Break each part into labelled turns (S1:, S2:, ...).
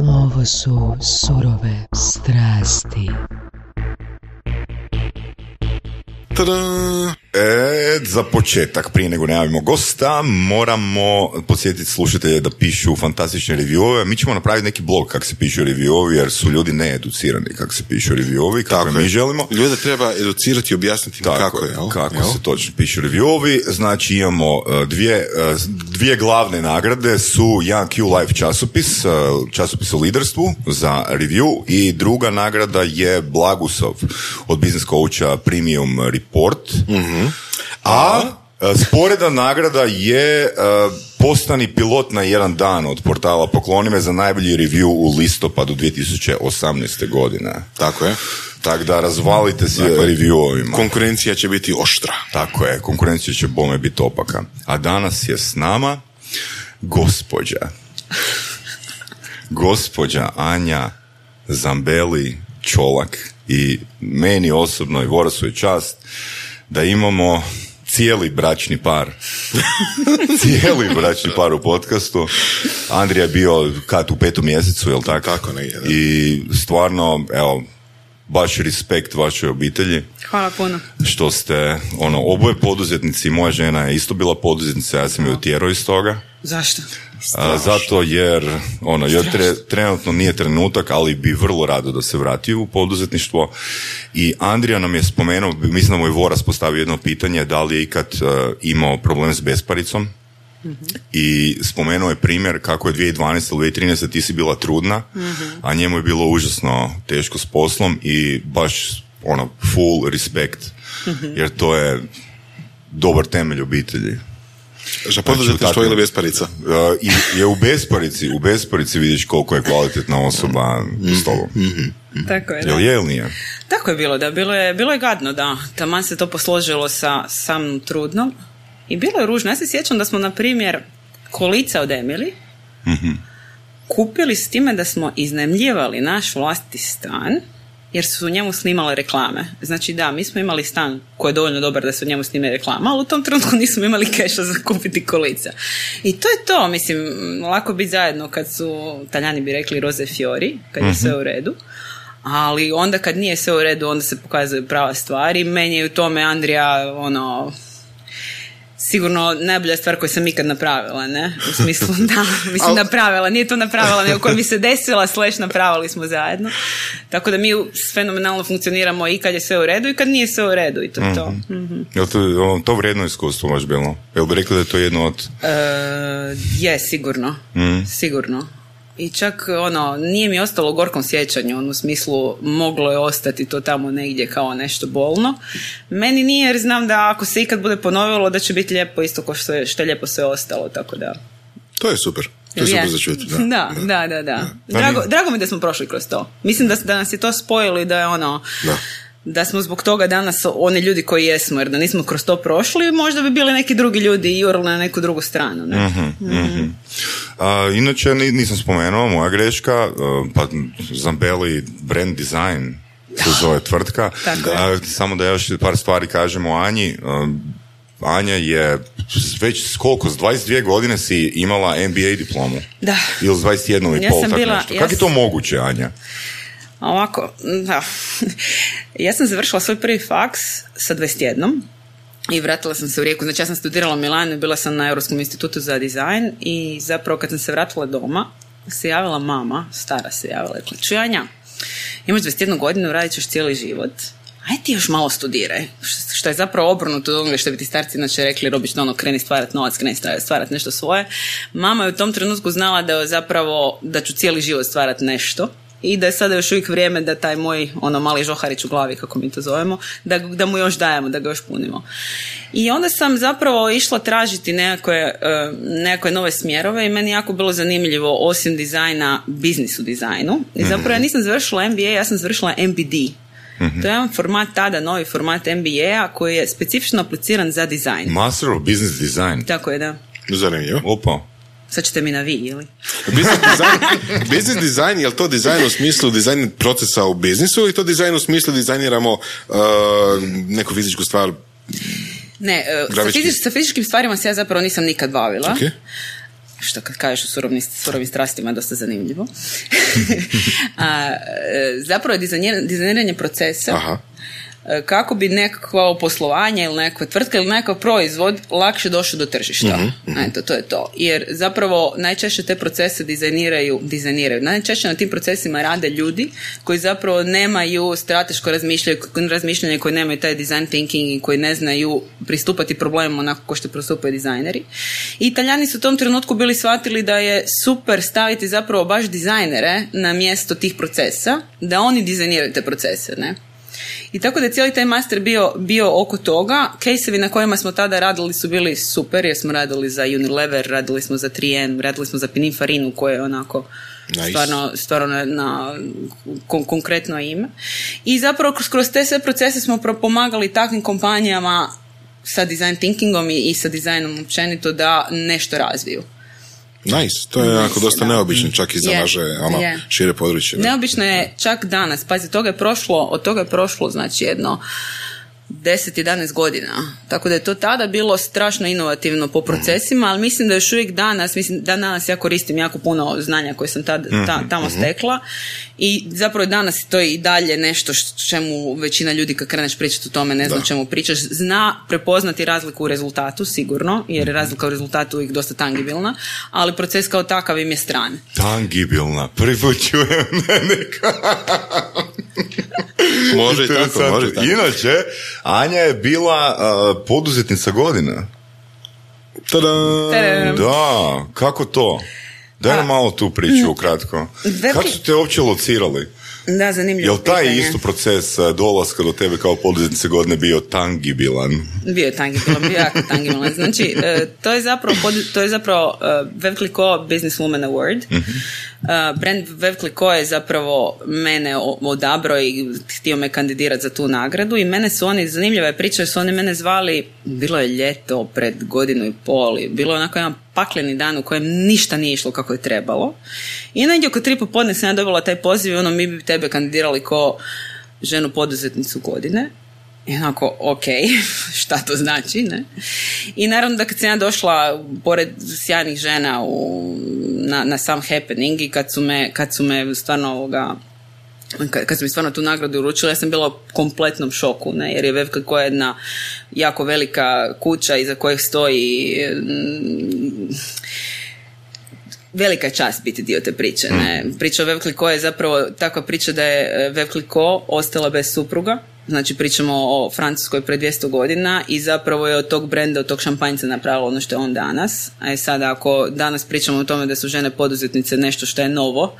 S1: Ovo su surove strasti.
S2: Tada!
S3: E, za početak, prije nego najavimo gosta, moramo podsjetiti slušatelje da pišu fantastične reviewove. Mi ćemo napraviti neki blog kako se pišu reviewovi, jer su ljudi needucirani kako se pišu reviewovi, kako
S2: Tako
S3: mi
S2: je.
S3: želimo.
S2: Ljude treba educirati i objasniti im kako je. jel?
S3: kako
S2: Jel?
S3: se točno pišu reviewovi. Znači imamo uh, dvije, uh, dvije glavne nagrade su jedan Q Life časopis, uh, časopis o liderstvu za review i druga nagrada je Blagusov od business coacha Premium Report.
S2: Mhm.
S3: A uh, sporedna nagrada je uh, postani pilot na jedan dan od portala Pokloni me za najbolji review u listopadu 2018. godine.
S2: Tako je.
S3: Tako da razvalite se
S2: Dakle,
S3: reviewovima.
S2: Konkurencija će biti oštra.
S3: Tako je, konkurencija će bome biti opaka. A danas je s nama gospođa. Gospođa Anja Zambeli Čolak i meni osobno i Vorasu je čast da imamo cijeli bračni par. cijeli bračni par u podcastu. Andrija je bio kad u petom mjesecu, jel tako?
S2: Tako negdje, da.
S3: I stvarno, evo, baš respekt vašoj obitelji
S4: Hvala puno.
S3: što ste ono oboje poduzetnici, moja žena je isto bila poduzetnica, ja sam je utjerao iz toga.
S4: Zašto?
S3: A, zato jer ono, jer tre- trenutno nije trenutak, ali bi vrlo rado da se vrati u poduzetništvo. I Andrija nam je spomenuo, mislim da mu je Voras postavio jedno pitanje, da li je ikad e, imao problem s besparicom. I spomenuo je primjer kako je 2012 ili 2013 ti si bila trudna, a njemu je bilo užasno teško s poslom i baš ono full respect, jer to je dobar temelj obitelji.
S2: Za poduzetništvo
S3: tako-
S2: ili besparica?
S3: Uh, i je u besparici, u besparici vidiš koliko je kvalitetna osoba s tobom.
S4: Tako je, da.
S3: Jel je ili nije?
S4: Tako je bilo, da. Bilo je, bilo je gadno, da. Taman se to posložilo sa samom trudnom. I bilo je ružno. Ja se sjećam da smo, na primjer, kolica od Emily kupili s time da smo iznajmljivali naš vlastiti stan jer su u njemu snimale reklame. Znači da, mi smo imali stan koji je dovoljno dobar da se u njemu snime reklama, ali u tom trenutku nismo imali keša za kupiti kolica. I to je to, mislim, lako biti zajedno kad su, taljani bi rekli roze fiori, kad je sve u redu. Ali onda kad nije sve u redu, onda se pokazuje prava stvar i meni je u tome Andrija, ono, sigurno najbolja stvar koju sam ikad napravila, ne? U smislu, da, mislim napravila, nije to napravila, nego koja mi se desila, slash napravili smo zajedno. Tako da mi fenomenalno funkcioniramo i kad je sve u redu i kad nije sve u redu i to je to. Mhm.
S3: Jel to, ono, to vrijedno iskustvo baš bilo? Jel bi rekli da je to jedno od...
S4: E, je, sigurno. Sigurno. I čak, ono, nije mi ostalo u gorkom sjećanju, ono, u smislu, moglo je ostati to tamo negdje kao nešto bolno. Meni nije, jer znam da ako se ikad bude ponovilo, da će biti lijepo isto kao što je, što je lijepo sve ostalo, tako da...
S2: To je super. To je super za čuti. Da.
S4: Da, da, da, da. Drago, drago mi da smo prošli kroz to. Mislim da, da nas je to spojilo i da je ono...
S2: Da.
S4: Da smo zbog toga danas oni ljudi koji jesmo, jer da nismo kroz to prošli, možda bi bili neki drugi ljudi i jurili na neku drugu stranu. Ne?
S3: Mhm. A, inače, ni- nisam spomenuo, moja greška, uh, pa Zambeli Brand Design se zove tvrtka.
S4: Tako.
S3: A, samo da još par stvari kažemo o Anji. Um, Anja je već koliko, s 22 godine si imala MBA diplomu.
S4: Da.
S3: Ili s 21 i
S4: Ja
S3: pol,
S4: sam
S3: tak
S4: bila-
S3: nešto.
S4: ja
S3: Kako je to moguće, Anja?
S4: Ovako, da. ja sam završila svoj prvi faks sa 21 i vratila sam se u Rijeku. Znači ja sam studirala u Milanu bila sam na Europskom institutu za dizajn i zapravo kad sam se vratila doma se javila mama, stara se javila, rekla, čuj Anja, imaš 21 godinu, radit ćeš cijeli život, aj ti još malo studiraj. Što je zapravo obrnuto od onoga što bi ti starci inače rekli, obično ono, kreni stvarat novac, kreni stvarat nešto svoje. Mama je u tom trenutku znala da je zapravo, da ću cijeli život stvarat nešto i da je sada još uvijek vrijeme da taj moj ono mali žoharić u glavi kako mi to zovemo da, da mu još dajemo, da ga još punimo i onda sam zapravo išla tražiti nekakve, e, nekakve nove smjerove i meni je jako bilo zanimljivo osim dizajna biznis u dizajnu i zapravo ja nisam završila MBA, ja sam završila MBD To je jedan format tada, novi format MBA-a koji je specifično apliciran za dizajn.
S3: Master of Business Design.
S4: Tako je, da.
S2: Zanimljivo.
S3: Opa.
S4: Sad ćete mi na vi, ili?
S2: Business design, business design, je li to dizajn u smislu dizajn procesa u biznisu ili to dizajn u smislu dizajniramo uh, neku fizičku stvar?
S4: Ne, e, sa, fizič- sa fizičkim stvarima se ja zapravo nisam nikad bavila.
S2: Ok.
S4: što kad kažeš o surovim, surovim strastima je dosta zanimljivo. A, e, zapravo je dizajnir- dizajniranje procesa
S2: Aha.
S4: E, kako bi nekakvo poslovanje ili nekakva tvrtka ili nekakav proizvod lakše došao do tržišta. Eto, to je to. Jer zapravo najčešće te procese dizajniraju, dizajniraju. Najčešće na tim procesima rade ljudi koji zapravo nemaju strateško razmišljanje, razmišljanje koji nemaju taj design thinking i koji ne znaju pristupati problemima onako kao što pristupaju dizajneri. I Italijani su u tom trenutku bili shvatili da je super staviti zapravo baš dizajnere na mjesto tih procesa, da oni dizajniraju te procese, ne? I tako da je cijeli taj master bio, bio oko toga. Casevi na kojima smo tada radili su bili super, jer smo radili za Unilever, radili smo za 3M, radili smo za Pininfarinu koje je onako
S2: Nice.
S4: stvarno, stvarno na, na kon- konkretno ime. I zapravo kroz, kroz te sve procese smo pomagali takvim kompanijama sa design thinkingom i, i sa dizajnom općenito da nešto razviju.
S2: Nice, to je onako dosta
S4: da.
S2: neobično čak i za naše ono,
S4: je.
S2: šire područje. da.
S4: Neobično je čak danas, pazi, toga je prošlo, od toga je prošlo znači jedno 10-11 godina. Tako da je to tada bilo strašno inovativno po procesima, ali mislim da još uvijek danas, mislim da danas ja koristim jako puno znanja koje sam tad, ta- tamo stekla i zapravo danas to je i dalje nešto čemu većina ljudi kad kreneš pričati o tome ne zna čemu pričaš, zna prepoznati razliku u rezultatu sigurno, jer je razlika u rezultatu uvijek dosta tangibilna, ali proces kao takav im je stran.
S3: Tangibilna. Put čujem neka.
S2: Može i tako, može i tako.
S3: Inače, Anja je bila uh, poduzetnica godina.
S2: Tada!
S4: Tadam.
S3: Da, kako to? Daj nam malo tu priču ukratko.
S4: veliki-
S3: Kako su te uopće locirali?
S4: Da, zanimljivo
S3: Jel taj
S4: pitanje.
S3: isto proces dolaska do tebe kao poduzetnice godine bio tangibilan?
S4: Bio je tangibilan, bio je jako tangibilan. Znači, e, to je zapravo, to je zapravo uh, Clicquot Business Woman Award. Uh, brand Clicquot je zapravo mene odabrao i htio me kandidirati za tu nagradu i mene su oni, zanimljiva je priča, su oni mene zvali, bilo je ljeto pred godinu i pol, i bilo je onako jedan pakleni dan u kojem ništa nije išlo kako je trebalo. I negdje oko tri popodne sam ja dobila taj poziv i ono mi bi tebe kandidirali ko ženu poduzetnicu godine. I onako, ok, šta to znači, ne? I naravno da kad sam ja došla pored sjajnih žena u, na, na sam happening i kad su me, kad su me stvarno ovoga, kad, su mi stvarno tu nagradu uručili, ja sam bila u kompletnom šoku, ne? jer je Vevka koja je jedna jako velika kuća iza kojeg stoji mm, velika je čast biti dio te priče. Ne? Priča o Vevkliko je zapravo takva priča da je Vevkliko ostala bez supruga. Znači pričamo o Francuskoj pred 200 godina i zapravo je od tog brenda, od tog šampanjca napravilo ono što je on danas. A i sada ako danas pričamo o tome da su žene poduzetnice nešto što je novo,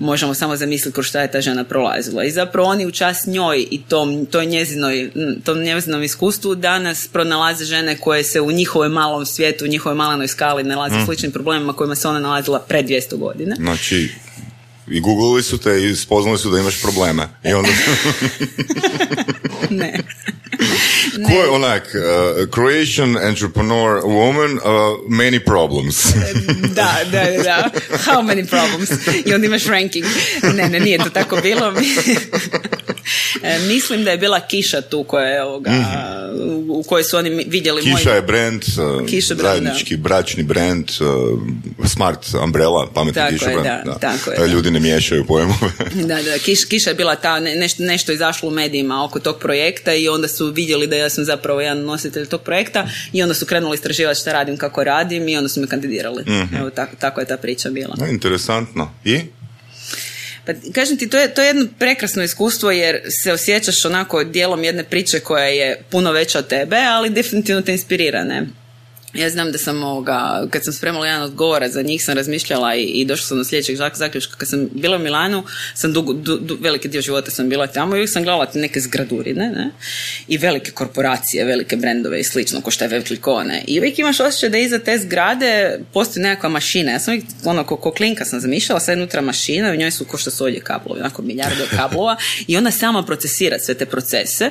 S4: možemo samo zamisliti kroz šta je ta žena prolazila. I zapravo oni u čast njoj i tom, toj njezinoj, tom njezinom iskustvu danas pronalaze žene koje se u njihovoj malom svijetu, u njihovoj malenoj skali nalaze u sličnim problemima kojima se ona nalazila pred 200 godina.
S3: Znači, i googlili su te i spoznali su da imaš probleme. I onda,
S4: ne.
S3: ko je onak, uh, creation entrepreneur woman, uh, many problems.
S4: da, da, da. How many problems? I onda imaš ranking. Ne, ne, nije to tako bilo. E, Mislim da je bila Kiša tu koja je ovoga, u- u kojoj su oni vidjeli moj...
S3: Kiša je brand, uh,
S4: Kiša brand,
S3: zajednički bračni brand, uh, smart umbrella, pametni
S4: Tako
S3: kiša
S4: je,
S3: brand.
S4: da, tako je,
S3: E,
S4: da.
S3: Ljudi ne miješaju pojmove.
S4: Da, da, kiš, Kiša je bila ta, ne, nešto, nešto izašlo u medijima oko tog projekta i onda su vidjeli da ja sam zapravo jedan nositelj tog projekta i onda su krenuli istraživati šta radim, kako radim i onda su me kandidirali. Evo, tako, tako je ta priča bila.
S3: No, interesantno. I?
S4: Pa kažem ti, to je, to je jedno prekrasno iskustvo jer se osjećaš onako dijelom jedne priče koja je puno veća od tebe, ali definitivno te inspirira, ne? Ja znam da sam ovoga, kad sam spremala jedan odgovora za njih sam razmišljala i, i došla sam do sljedećeg zak- zaključka. Kad sam bila u Milanu, sam dugo, du- du- veliki dio života sam bila tamo i uvijek sam gledala neke zgradurine, ne? I velike korporacije, velike brendove i slično, ko što je Vevkliko, ne? I uvijek imaš osjećaj da iza te zgrade postoji nekakva mašina. Ja sam uvijek, ono, ko, ko klinka sam zamišljala, sad unutra mašina, u njoj su ko što su ovdje kablovi, onako milijarde kablova i ona sama procesira sve te procese.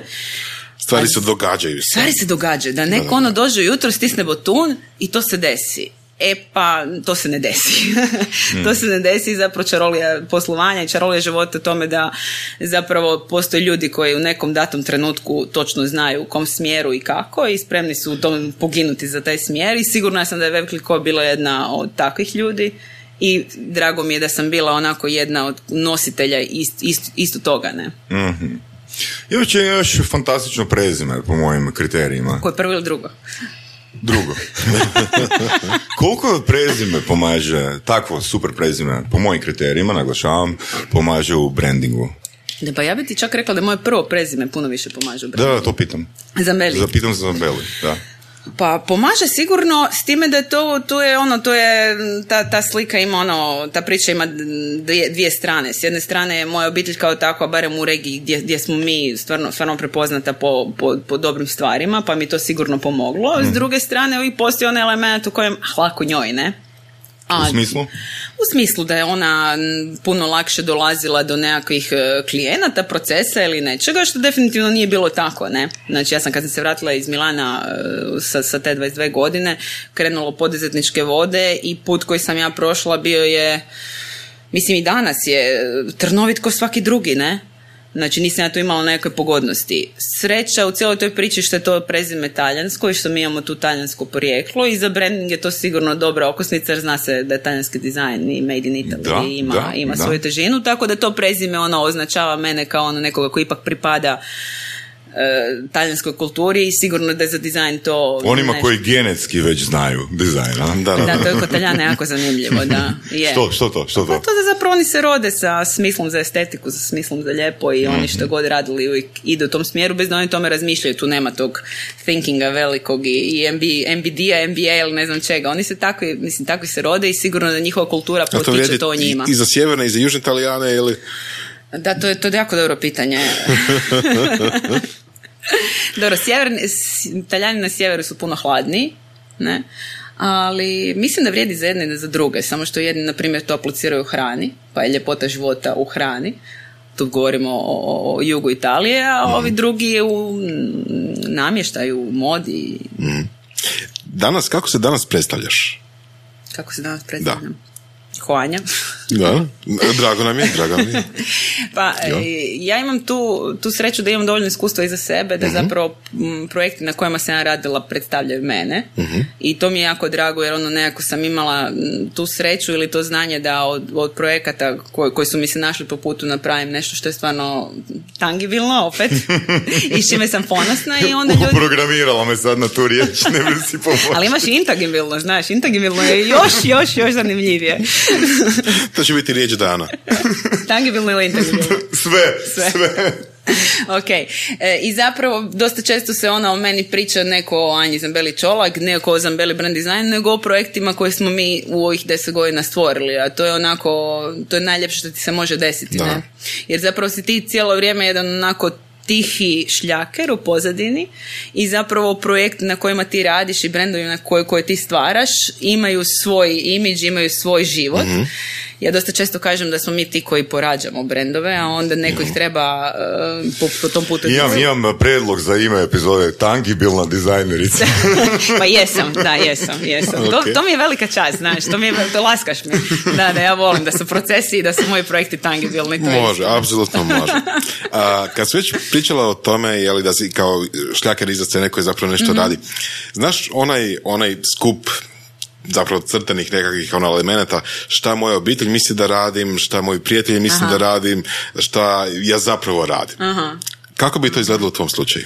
S2: Stvari se događaju se.
S4: Stvari se događaju, da neko ono dođe ujutro, stisne botun i to se desi. e pa to se ne desi. to se ne desi zapravo čarolija poslovanja i čarolija života tome da zapravo postoje ljudi koji u nekom datom trenutku točno znaju u kom smjeru i kako i spremni su u tom poginuti za taj smjer i sigurno sam da je Veliko bila jedna od takvih ljudi i drago mi je da sam bila onako jedna od nositelja ist, ist, isto toga, ne?
S3: mm Još je još fantastično prezime po mojim kriterijima.
S4: Koje prvo ili drugo?
S3: Drugo. Koliko prezime pomaže, takvo super prezime, po mojim kriterijima, naglašavam, pomaže u brandingu?
S4: Da, pa ja bi ti čak rekla da moje prvo prezime puno više pomaže u brandingu.
S3: Da, to pitam.
S4: Zambeli.
S3: Zapitam se Zambeli, da.
S4: Pa pomaže sigurno s time da je to, to je ono, to je, ta, ta slika ima ono, ta priča ima dvije, dvije strane. S jedne strane je moja obitelj kao takva, barem u regiji gdje, gdje smo mi stvarno, stvarno prepoznata po, po, po dobrim stvarima, pa mi to sigurno pomoglo. S druge strane, uvijek postoji onaj element u kojem, ah, lako njoj, ne?
S3: A, u smislu?
S4: U smislu da je ona puno lakše dolazila do nekakvih e, klijenata, procesa ili nečega, što definitivno nije bilo tako, ne? Znači ja sam kad sam se vratila iz Milana e, sa, sa te 22 godine, krenulo poduzetničke vode i put koji sam ja prošla bio je, mislim i danas je trnovit ko svaki drugi, ne? Znači nisam ja tu imala nekakve pogodnosti. Sreća u cijeloj toj priči što je to prezime talijansko i što mi imamo tu talijansko porijeklo i za branding je to sigurno dobra okosnica jer zna se da je talijanski dizajn i made in Italy i ima, ima svoju težinu, tako da to prezime ono označava mene kao ono nekoga koji ipak pripada talijanskoj kulturi i sigurno da je za dizajn to...
S3: Onima koji genetski već znaju dizajn, a?
S4: Da, da, da. to je kod Taljana jako zanimljivo, da. Je.
S3: što, što to? Što
S4: to? Pa to da zapravo oni se rode sa smislom za estetiku, sa smislom za lijepo i oni što mhm. god radili uvijek idu u tom smjeru bez da oni tome razmišljaju, tu nema tog thinkinga velikog i, i MB, MBD-a, MBA ili ne znam čega. Oni se takvi, mislim, takvi se rode i sigurno da njihova kultura potiče to, to njima.
S2: I za sjeverne i za južne Italijane ili...
S4: Da, to je, to je jako dobro pitanje. Dobro, sjeverni, Italijani na sjeveru su puno hladniji, ne? ali mislim da vrijedi za jedne i za druge, samo što jedni, na primjer, to apliciraju u hrani, pa je ljepota života u hrani, tu govorimo o, jugu Italije, a ovi mhm. drugi u namještaju, u modi.
S2: Mhm. Danas, kako se danas predstavljaš?
S4: Kako se danas predstavljam? Hoanja.
S2: da, drago nam je, drago nam je.
S4: pa, ja. E, ja imam tu, tu sreću da imam dovoljno iskustva iza sebe, da uh zapravo projekti na kojima sam ja radila predstavljaju mene uh i to mi je jako drago jer ono nekako sam imala tu sreću ili to znanje da od, od projekata koji, koji su mi se našli po putu napravim nešto što je stvarno tangibilno opet i s čime sam ponosna i onda ljudi...
S3: Programirala me sad na tu riječ, ne bi si
S4: Ali imaš intangibilno, znaš, intangibilno je još, još, još zanimljivije
S2: to će biti riječ dana.
S4: Tangibilno ili?
S3: Sve, sve. sve.
S4: ok, e, i zapravo dosta često se ona o meni priča neko o Anji Zambeli Čolak, neko o Zambeli Brand Design, nego o projektima koje smo mi u ovih deset godina stvorili, a to je onako, to je najljepše što ti se može desiti, ne? Jer zapravo si ti cijelo vrijeme jedan onako tihi šljaker u pozadini i zapravo projekt na kojima ti radiš i brendovi na koje, koje ti stvaraš imaju svoj imidž, imaju svoj život. Mhm ja dosta često kažem da smo mi ti koji porađamo brendove, a onda neko ih treba uh, po, po, tom putu...
S3: Imam, imam predlog za ime epizode tangibilna dizajnerica.
S4: pa jesam, da, jesam, jesam. To, to, mi je velika čast, znaš, to mi je, to laskaš mi. Da, da, ja volim da su procesi i da su moji projekti tangibilni. To
S2: može, apsolutno može. A, kad već pričala o tome, je li da si kao šljakar iza scene koji zapravo nešto mm radi, znaš onaj, onaj skup zapravo crtenih nekakvih ono elemenata šta moja obitelj misli da radim, šta moji prijatelji misle da radim, šta ja zapravo radim. Aha. Kako bi to izgledalo u tom slučaju?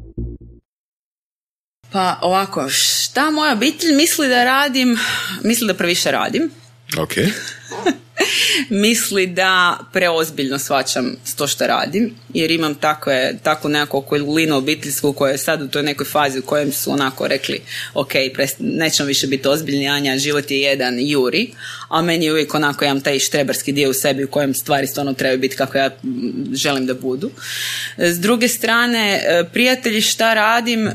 S4: Pa ovako, šta moja obitelj misli da radim? Misli da previše radim.
S2: Ok.
S4: misli da preozbiljno shvaćam to što radim, jer imam takve, takvu nekakvu okolinu obiteljsku koja je sad u toj nekoj fazi u kojem su onako rekli ok, nećemo više biti ozbiljni, Anja, život je jedan, juri, a meni je uvijek onako, imam taj štrebarski dio u sebi u kojem stvari stvarno trebaju biti kako ja želim da budu. S druge strane, e, prijatelji šta radim, e,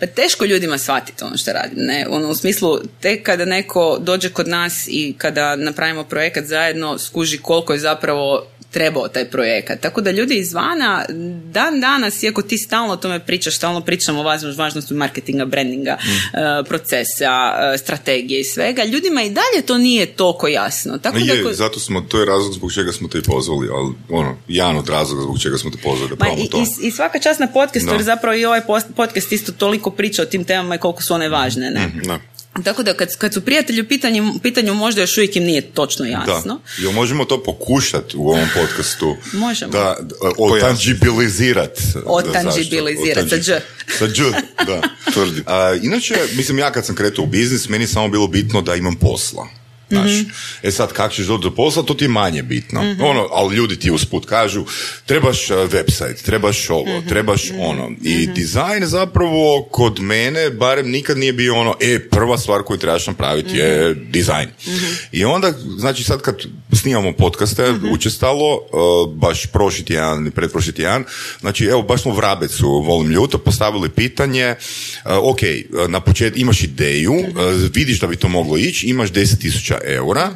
S4: pa teško ljudima shvatiti ono što radim. Ne? Ono, u smislu, tek kada neko dođe kod nas i kada napravimo projekat zajedno, skuži koliko je zapravo trebao taj projekat. Tako da ljudi izvana, dan danas, iako ti stalno o tome pričaš, stalno pričamo o važnosti marketinga, brandinga, mm. uh, procesa, uh, strategije i svega, ljudima i dalje to nije toliko jasno. Tako
S3: je,
S4: da,
S3: zato smo, to je razlog zbog čega smo te i pozvali, ali ono, jedan od razloga zbog čega smo te pozvali da
S4: Ma, i,
S3: to.
S4: I, I, svaka čast na podcastu, jer zapravo i ovaj podcast isto toliko priča o tim temama i koliko su one važne. Ne? Mm, tako da kad, kad su prijatelji u pitanju, pitanju možda još uvijek im nije točno jasno.
S3: Da. Jel možemo to pokušati u ovom podcastu?
S4: možemo.
S3: Da, otangibilizirati.
S4: Otangibilizirati, sa dž.
S3: Sa dž, da. Tvrdim. inače, mislim, ja kad sam kretao u biznis, meni je samo bilo bitno da imam posla. Znaš, mm E sad, kako ćeš doći do posla, to ti je manje bitno. mm Ono, ali ljudi ti usput kažu, trebaš uh, website, trebaš ovo, mhm. trebaš mhm. ono. I mm dizajn zapravo kod mene barem nikad nije bio ono, e, prva stvar koju trebaš napraviti je dizajn. I onda, znači sad kad snimamo podcaste, učestalo, uh, baš prošli tjedan i pretprošli tjedan, znači evo, baš smo Vrabecu, volim ljuto, postavili pitanje, uh, ok, na početku imaš ideju, vidiš da bi to moglo ići, imaš 10.000 eura,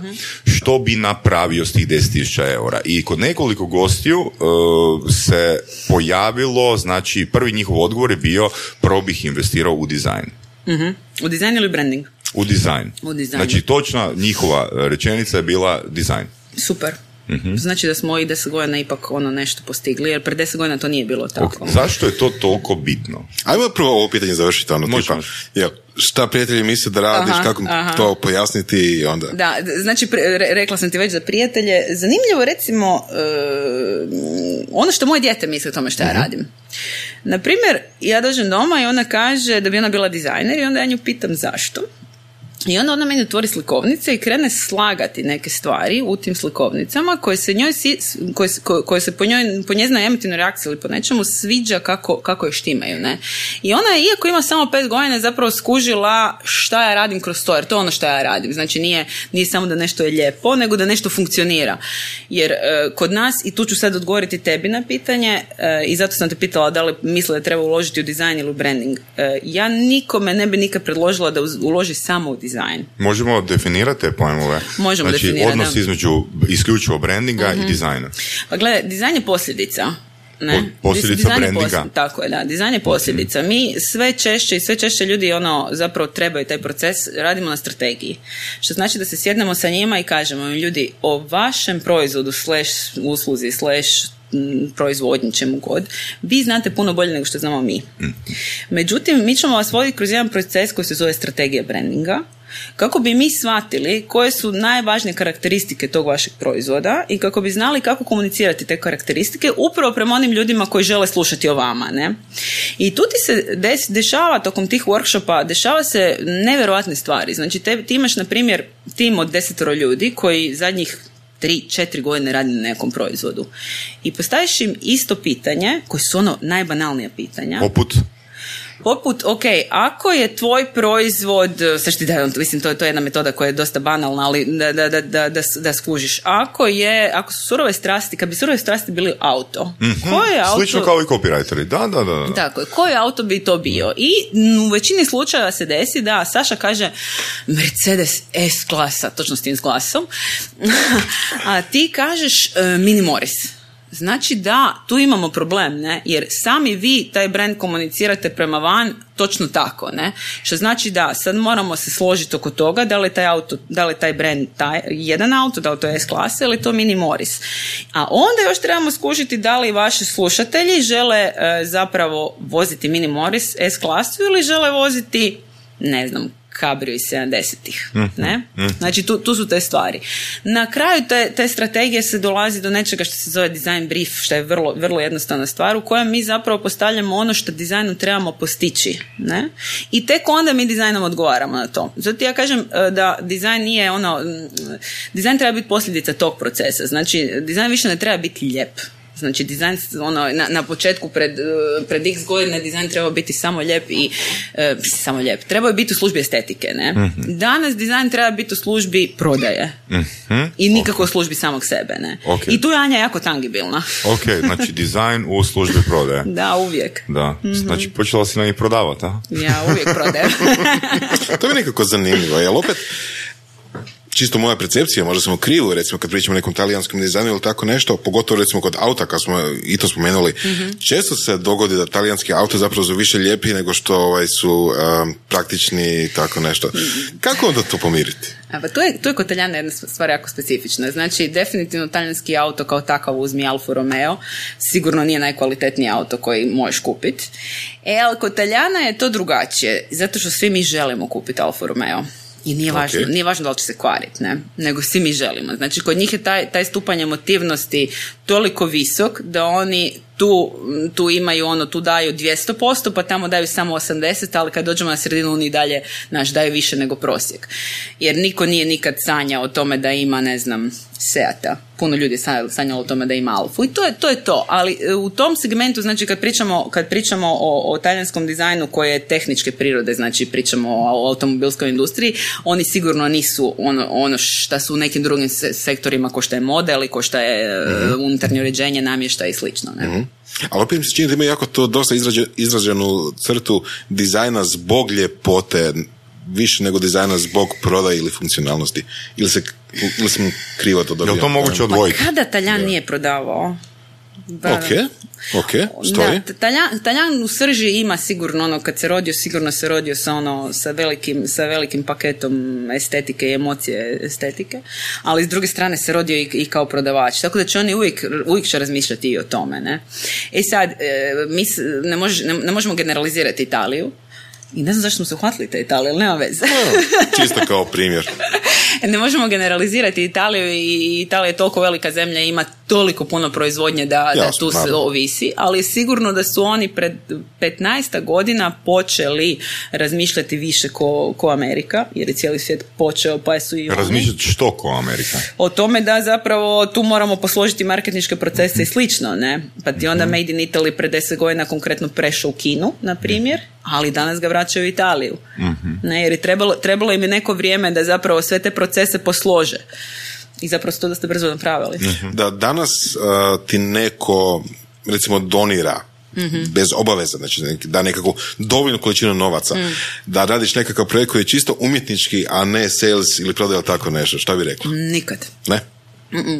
S3: što bi napravio s tih 10.000 eura. I kod nekoliko gostiju uh, se pojavilo, znači prvi njihov odgovor je bio prvo bih investirao u dizajn.
S4: uh U dizajn ili branding?
S3: U dizajn.
S4: U dizajn.
S3: Znači točna njihova rečenica je bila dizajn.
S4: Super. mm Znači da smo i deset godina ipak ono nešto postigli, jer pred deset godina to nije bilo tako.
S3: Zašto je to toliko bitno?
S2: Ajmo prvo ovo pitanje završiti, ono, tipa, jel, šta prijatelji misle da radiš, kako to pojasniti i onda...
S4: Da, znači rekla sam ti već za prijatelje, zanimljivo recimo uh, ono što moje dijete misli o tome što ja mhm. radim. Naprimjer, ja dođem doma i ona kaže da bi ona bila dizajner i onda ja nju pitam zašto. I onda ona meni otvori slikovnice i krene slagati neke stvari u tim slikovnicama koje se njoj, koje, koje se po, njoj, po njezinoj emotivnoj reakciji ili po nečemu sviđa kako, kako je štimaju. Ne? I ona, iako ima samo pet godina, zapravo skužila šta ja radim kroz to, jer to je ono što ja radim. Znači nije, nije samo da nešto je lijepo, nego da nešto funkcionira. Jer e, kod nas, i tu ću sad odgovoriti tebi na pitanje, e, i zato sam te pitala da li misle da treba uložiti u dizajn ili u branding. E, ja nikome ne bi nikad predložila da uloži samo u dizajn dizajn.
S3: Možemo definirati te pojmove?
S4: Možemo
S3: znači,
S4: definirati.
S3: odnos između isključivo brandinga i mhm. dizajna.
S4: Pa gledaj, dizajn je posljedica. Ne?
S3: Posljedica brandinga.
S4: tako je, da. Dizajn je posljedica. Mi sve češće i sve češće ljudi ono zapravo trebaju taj proces, radimo na strategiji. Što znači da se sjednemo sa njima i kažemo ljudi o vašem proizvodu slash usluzi slash proizvodnji čemu god, vi znate puno bolje nego što znamo mi. Mm. Međutim, mi ćemo vas voditi kroz jedan proces koji se zove strategija brandinga, kako bi mi shvatili koje su najvažnije karakteristike tog vašeg proizvoda i kako bi znali kako komunicirati te karakteristike upravo prema onim ljudima koji žele slušati o vama. Ne? I tu ti se dešava tokom tih workshopa, dešava se nevjerojatne stvari. Znači te, ti imaš na primjer tim od desetoro ljudi koji zadnjih tri, četiri godine radi na nekom proizvodu. I postaviš im isto pitanje, koje su ono najbanalnija pitanja.
S3: Poput?
S4: Poput, ok, ako je tvoj proizvod, sad ti da, mislim, to je, to jedna metoda koja je dosta banalna, ali da, da, da, da, da skužiš. Ako je, ako su surove strasti, kad bi surove strasti bili auto, mm koje auto...
S3: Slično kao i copywriteri, da, da, da.
S4: da. Tako, koji auto bi to bio? I u većini slučajeva se desi da Saša kaže Mercedes S klasa, točno s tim s glasom, a ti kažeš uh, Mini Morris. Znači da, tu imamo problem, ne? jer sami vi taj brand komunicirate prema van točno tako, ne? Što znači da sad moramo se složiti oko toga da li taj auto, da li taj brand taj, jedan auto, da li to je S klasa ili to Mini Morris. A onda još trebamo skušiti da li vaši slušatelji žele e, zapravo voziti Mini Morris S klasu ili žele voziti ne znam, Cabrio iz 70-ih. Ne? Znači, tu, tu su te stvari. Na kraju te, te strategije se dolazi do nečega što se zove design brief, što je vrlo, vrlo jednostavna stvar, u kojem mi zapravo postavljamo ono što dizajnu trebamo postići. Ne? I tek onda mi dizajnom odgovaramo na to. Zato ja kažem e, da dizajn nije ono, dizajn treba biti posljedica tog procesa. Znači, dizajn više ne treba biti lijep. Znači, dizajn, ono, na, na početku pred, e, pred x godine dizajn treba biti samo lijep i, e, samo lijep, treba je biti u službi estetike, ne?
S3: Mhm.
S4: Danas dizajn treba biti u službi prodaje. I nikako u službi samog sebe, ne?
S3: Ok.
S4: I tu je Anja jako tangibilna.
S3: Ok, znači dizajn u službi prodaje.
S4: Da, uvijek.
S3: Da, znači počela si na njih prodavati, a?
S4: Ja uvijek prodajem.
S2: To mi je nekako zanimljivo, jer opet, čisto moja percepcija, možda smo krivo, recimo kad pričamo o nekom talijanskom dizajnu ili tako nešto, pogotovo recimo kod auta, kad smo i to spomenuli, često se dogodi da talijanski auto zapravo su više lijepi nego što ovaj, su um, praktični i tako nešto. Kako onda to pomiriti?
S4: A pa tu je, tu je kod Talijana jedna stvar jako specifična. Znači, definitivno talijanski auto kao takav uzmi Alfa Romeo, sigurno nije najkvalitetniji auto koji možeš kupiti. E, ali kod Talijana je to drugačije, zato što svi mi želimo kupiti Alfa Romeo. I nije važno,
S2: Ok.
S4: nije važno da li će se kvariti, ne? Nego svi mi želimo. Znači, kod njih je taj, taj stupanj emotivnosti toliko visok da oni tu, tu imaju ono, tu daju 200%, pa tamo daju samo 80%, ali kad dođemo na sredinu oni dalje, znaš, daju više nego prosjek. Jer niko nije nikad sanjao o tome da ima, ne znam, Seata. Puno ljudi je sanjalo- o tome da ima Alfu. I to je to. Je to. Ali e, u tom segmentu, znači kad pričamo, kad pričamo o, o talijanskom dizajnu koje je tehničke prirode, znači pričamo o automobilskoj industriji, oni sigurno nisu ono, ono šta su u nekim drugim se- sektorima ko što je model i ko što je e, unutarnje uređenje, namještaj i slično. Ne?
S2: Ali opet mi se čini da ima jako to dosta izraženu crtu dizajna zbog ljepote, više nego dizajna zbog prodaje ili funkcionalnosti. Ili, se, ili sam krivo to dobio?
S3: Jel to moguće
S4: Pa
S3: odvojiti?
S4: kada Taljan nije prodavao? Da.
S2: Ok, ok, stoji.
S4: Da, Taljan, Taljan u srži ima sigurno ono, kad se rodio, sigurno se rodio sa ono, sa velikim, sa velikim paketom estetike i emocije estetike, ali s druge strane se rodio i, i kao prodavač, tako da će oni uvijek, uvijek će razmišljati i o tome, ne. E sad, e, mi s- ne, može- ne, ne možemo generalizirati Italiju, i ne znam zašto smo se uhvatili te Italije, ali nema veze.
S2: Čisto kao primjer.
S4: ne možemo generalizirati Italiju i Italija je toliko velika zemlja i ima toliko puno proizvodnje da, da
S2: Jasno,
S4: tu se ovisi, ali sigurno da su oni pred 15 godina počeli razmišljati više ko, ko Amerika, jer je cijeli svijet počeo, pa su i oni.
S3: Razmišljati što ko Amerika?
S4: O tome da zapravo tu moramo posložiti marketničke procese i slično, ne? Pa ti onda Made in Italy pred 10 godina konkretno prešao u Kinu, na primjer, ali danas ga vraćaju u Italiju. Ne, jer je trebalo, trebalo im je neko vrijeme da zapravo sve te procese poslože. I zapravo to dosta brzo napravili.
S2: Da danas uh, ti neko, recimo, donira bez obaveza, znači da nekakvu dovoljnu količinu novaca, da radiš nekakav projekt koji je čisto umjetnički, a ne sales ili prodaja ili tako nešto, šta bi rekla?
S4: Nikad.
S2: Ne?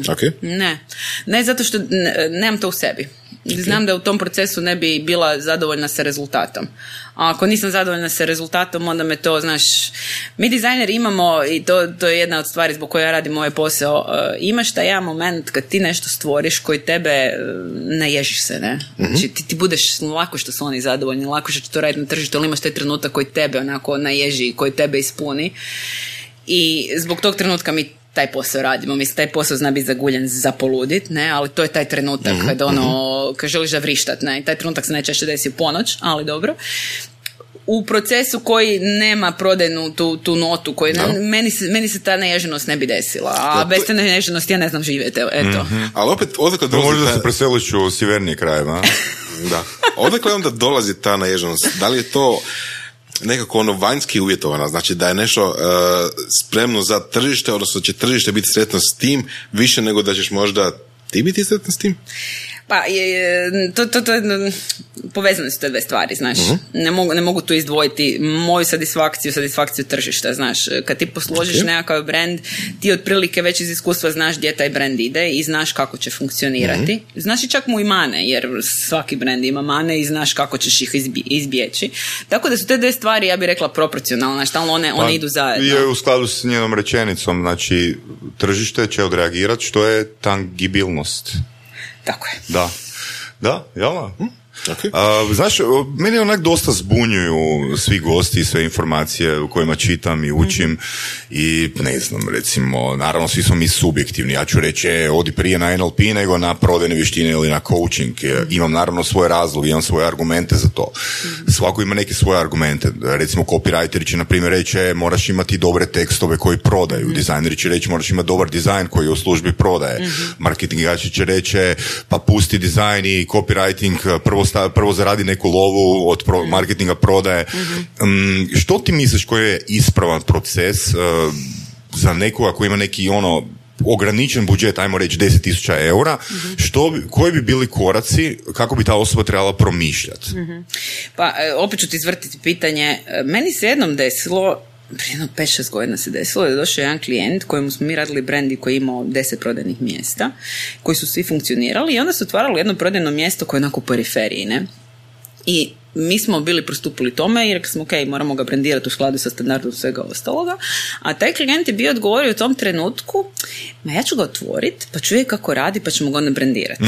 S2: Ok.
S4: Ne. Ne zato što ne- nemam to u sebi. Znam da u tom procesu ne bi bila zadovoljna sa rezultatom. A ako nisam zadovoljna sa rezultatom, onda me to, znaš, mi dizajneri imamo, i to, to je jedna od stvari zbog koje ja radim ovaj posao, e, imaš taj jedan moment kad ti nešto stvoriš koji tebe e, ne ježiš se, ne? Znači ti, ti budeš lako što su oni zadovoljni, lako što će to raditi na tržištu, ali imaš taj trenutak koji tebe onako naježi, koji tebe ispuni. I zbog tog trenutka mi taj posao radimo. Mislim, taj posao zna biti zaguljen za poludit, ne, ali to je taj trenutak kad ono, kad želiš da vrištat, ne, I taj trenutak se najčešće desi u ponoć, ali dobro. U procesu koji nema prodajnu tu, tu notu, koji ne- meni, se, meni se ta neježenost ne bi desila, a
S2: Da, to-
S4: bez te neježenosti ja ne znam živjeti, evo, eto.
S2: Ali opet, odakle dolazi
S3: možda
S2: ta-
S3: se preseliš u sjevernije krajeve, a?
S2: Da. Odakle onda dolazi ta naježnost? Da li je to nekako ono vanjski uvjetovana, znači da je nešto uh, spremno za tržište, odnosno će tržište biti sretno s tim više nego da ćeš možda ti biti sretan s tim?
S4: Pa, je, to, to, to, je, povezane su te dve stvari, znaš. ne, mogu, ne mogu tu izdvojiti moju satisfakciju, satisfakciju tržišta, znaš. Kad ti posložiš
S2: Ok.
S4: nekakav brand, ti otprilike već iz iskustva znaš gdje taj brand ide i znaš kako će funkcionirati. Znaš i čak mu i mane, jer svaki brand ima mane i znaš kako ćeš ih izbi- izbjeći. Tako da su te dve stvari, ja bih rekla, proporcionalne, stalno one, one
S3: Pa,
S4: idu zajedno.
S3: Je u skladu s njenom rečenicom, znači tržište će odreagirati što je tangibilnost.
S4: Tako je.
S3: Da. Da, jel? Hm?
S2: Okay.
S3: A, znaš, meni onak dosta zbunjuju svi gosti i sve informacije u kojima čitam i učim
S4: Mhm.
S3: i ne znam, recimo, naravno svi smo mi subjektivni, ja ću reći, e, odi prije na NLP nego na prodajne vještine ili na coaching, E, imam naravno svoje razloge, imam svoje argumente za to.
S4: Mhm.
S3: Svako ima neke svoje argumente, recimo copywriteri će na primjer reći, e, moraš imati dobre tekstove koji prodaju,
S4: Mhm.
S3: dizajneri će reći, moraš imati dobar dizajn koji je u službi prodaje,
S4: Mhm.
S3: marketingači će reći, e, pa pusti dizajn i copywriting, prvo, sta- prvo zaradi neku lovu od pro- marketinga prodaje. Mm, što ti misliš koji je ispravan proces e, za nekoga koji ima neki ono ograničen budžet, ajmo reći 10.000 eura, što bi, koji bi bili koraci kako bi ta osoba trebala promišljati?
S4: Pa, e, opet ću ti izvrtiti pitanje. E, Meni se jednom desilo, prije jedno 5-6 godina se desilo, da je došao jedan klijent kojemu smo mi radili brendi koji je imao 10 prodajnih mjesta, koji su svi funkcionirali i onda su otvarali jedno prodajno mjesto koje je onako u periferiji, ne? I mi smo bili pristupili tome i rekli smo ok, moramo ga brendirati u skladu sa standardom svega ostaloga, a taj klijent je bio odgovorio u tom trenutku, ma ja ću ga otvoriti, pa ću kako radi, pa ćemo ga onda brendirati.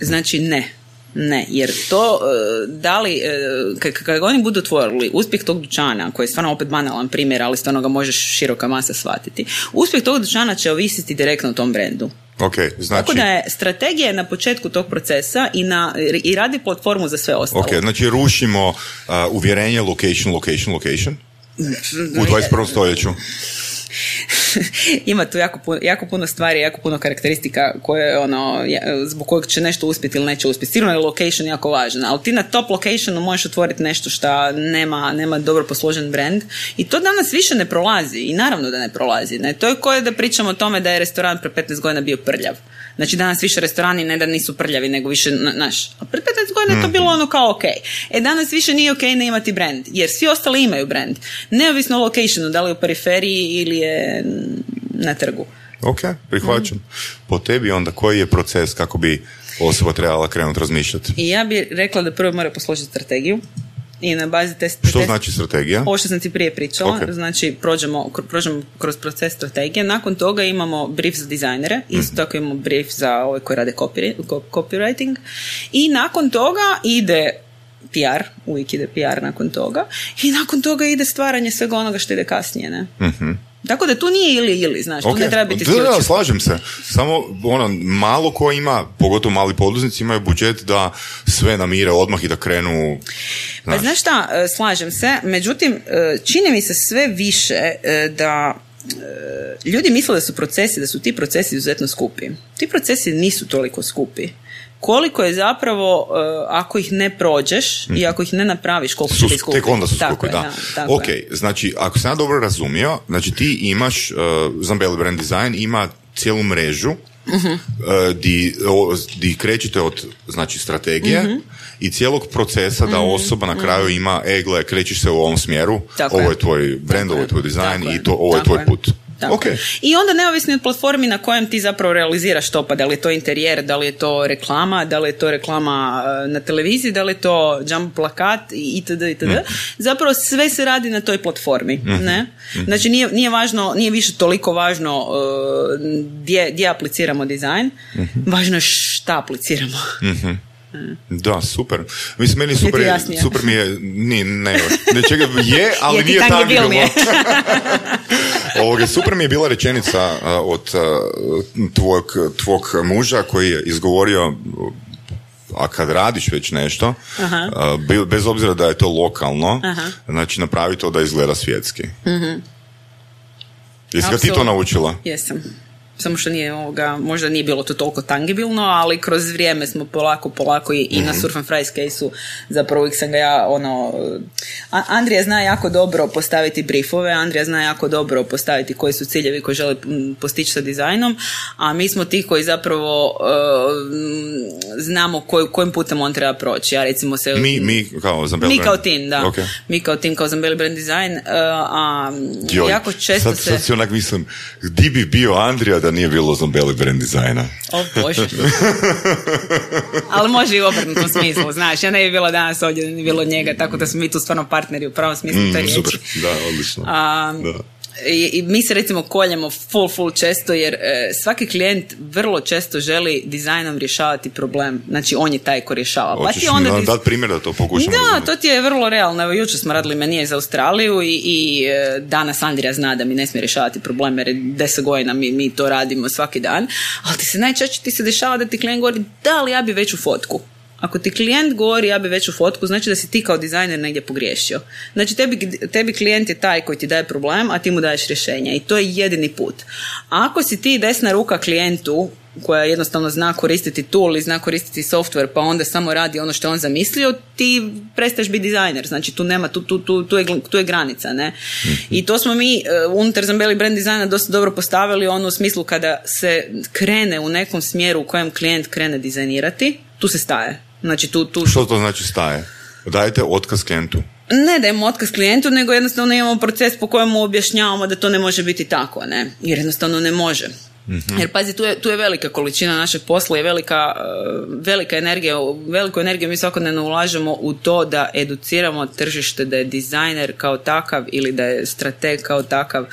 S4: Znači ne, ne, jer to, e, da li, e, kad, kad oni budu otvorili uspjeh tog dućana, koji je stvarno opet banalan primjer, ali stvarno ga možeš široka masa shvatiti, uspjeh tog dućana će ovisiti direktno o tom brendu.
S3: Ok, znači...
S4: Tako da je strategija na početku tog procesa i, na, i radi platformu za sve ostalo.
S3: Ok, znači rušimo uh, uvjerenje location, location, location u 21. stoljeću.
S4: Ima tu jako puno, jako puno stvari, jako puno karakteristika koje ono, zbog kojeg će nešto uspjeti ili neće uspjeti. Sigurno je location jako važan, ali ti na top locationu možeš otvoriti nešto što nema, nema dobro posložen brand i to danas više ne prolazi i naravno da ne prolazi. Ne? To je koje da pričamo o tome da je restoran pre 15 godina bio prljav. Znači danas više restorani ne da nisu prljavi, nego više, na- naš, a pre 15 godina je to bilo ono kao ok. E danas više nije ok ne imati brand, jer svi ostali imaju brand. Neovisno o locationu, da li je u periferiji ili je na trgu.
S3: Ok, prihvaćam.
S4: Mhm.
S3: Po tebi onda koji je proces kako bi osoba trebala krenuti razmišljati?
S4: I ja bih rekla da prvo mora posložiti strategiju i na bazi te
S3: Što
S4: te-
S3: znači strategija?
S4: Ovo što sam ti prije pričala,
S3: Ok.
S4: znači prođemo, prođemo kroz proces strategije, nakon toga imamo brief za dizajnere,
S3: Mhm.
S4: isto tako imamo brief za ove koji rade copy, co- copywriting i nakon toga ide PR, uvijek ide PR nakon toga i nakon toga ide stvaranje svega onoga što ide kasnije, ne? Tako da tu nije ili ili, znaš, tu
S3: Ok,
S4: ne treba biti
S3: da, da, slažem se. Samo ono, malo ko ima, pogotovo mali poduzetnici imaju budžet da sve namire odmah i da krenu
S4: Pa znaš šta, e, slažem se, međutim, e, čini mi se sve više e, da ljudi misle da su procesi, da su ti procesi izuzetno skupi. Ti procesi nisu toliko skupi. Koliko je zapravo, e, ako ih ne prođeš i ako ih ne napraviš, koliko
S3: su,
S4: skupi.
S3: tek onda su
S4: Tako
S3: skupi,
S4: je,
S3: da.
S4: tako
S3: ok,
S4: je.
S3: znači, ako sam ja dobro razumio, znači ti imaš, uh, Zambeli Brand Design ima cijelu mrežu
S4: Mhm.
S3: uh, di, o, di krećete od znači, strategije
S4: Mhm.
S3: i cijelog procesa da osoba na kraju ima, e, gle, krećeš se u ovom smjeru,
S4: Tako
S3: ovo
S4: je.
S3: je tvoj brand,
S4: Tako
S3: ovo je tvoj dizajn i to, ovo je tvoj put.
S4: Tako
S3: Ok,
S4: je. I onda neovisno od platformi na kojem ti zapravo realiziraš to, pa da li je to interijer, da li je to reklama, da li je to reklama e, na televiziji, da li je to jump plakat i itd. itd.
S3: Mhm.
S4: Zapravo sve se radi na toj platformi. Ne? Znači nije, nije važno, nije više toliko važno e, gdje, gdje apliciramo dizajn,
S3: Mhm.
S4: važno je šta apliciramo.
S3: Da, super. Mislim, meni super, je, super mi je, ni, ne, ne, čega, je, ali
S4: Je
S3: nije
S4: tangibilnije.
S3: Ovoga, super mi je bila rečenica od tvog, tvog muža koji je izgovorio a kad radiš već nešto,
S4: Aha.
S3: bez obzira da je to lokalno,
S4: Aha.
S3: znači napravi to da izgleda svjetski. Jesi ga ti to naučila?
S4: Jesam. Samo što nije ovoga, možda nije bilo to toliko tangibilno, ali kroz vrijeme smo polako, polako i, i na Surf and Fries case-u zapravo uvijek sam ga ja, ono, Andrija zna jako dobro postaviti briefove, Andrija zna jako dobro postaviti koji su ciljevi koji žele postići sa dizajnom, a mi smo ti koji zapravo mm, znamo koj, kojim putem on treba proći. Ja recimo se...
S3: Mi, mi kao Zambel
S4: mi kao tim, da.
S3: Ok.
S4: Mi kao tim, kao Zambeli Brand Design, e, a
S3: Joj,
S4: jako često
S3: sad,
S4: se...
S3: sad si onak mislim, di bi bio Andrija da nije bilo Zambeli brand dizajna?
S4: O Bože. Ali može i u obrnutom smislu, znaš. Ja ne bi bila danas ovdje, da nije bilo njega, tako da smo mi tu stvarno partneri u pravom smislu te riječi.
S3: Mm, super, da, odlično.
S4: A,
S3: Da.
S4: I, mi se recimo koljemo full, full često jer e, svaki klijent vrlo često želi dizajnom rješavati problem. Znači on je taj ko rješava. Pa ti onda
S3: da-
S4: diz-
S3: dat primjer da to pokušamo
S4: da,
S3: razumjeti?
S4: to ti je vrlo realno. Evo, jučer smo radili menije za Australiju i, i e, danas Andrija zna da mi ne smije rješavati probleme jer je deset godina mi, mi to radimo svaki dan. Ali ti se najčešće ti se dešava da ti klijent govori da li ja bi veću fotku. Ako ti klijent govori ja bi veću fotku, znači da si ti kao dizajner negdje pogriješio. Znači tebi, tebi klijent je taj koji ti daje problem, a ti mu daješ rješenje i to je jedini put. A ako si ti desna ruka klijentu koja jednostavno zna koristiti tool i zna koristiti software pa onda samo radi ono što je on zamislio, ti prestaješ biti dizajner. Znači tu nema, tu, tu, tu, tu, je, tu je granica. Ne? I to smo mi e, unutar Zambeli brand dizajna dosta dobro postavili ono u smislu kada se krene u nekom smjeru u kojem klijent krene dizajnirati, tu se staje. Znači tu, tu,
S3: Što to znači staje? Dajete otkaz klijentu.
S4: ne dajemo otkaz klijentu, nego jednostavno imamo proces po kojemu objašnjavamo da to ne može biti tako, ne? Jer jednostavno ne može. Jer pazi, tu je, tu je velika količina našeg posla i velika, eh, velika energija, veliku energiju mi svakodnevno ulažemo u to da educiramo tržište da je dizajner kao takav ili da je strateg kao takav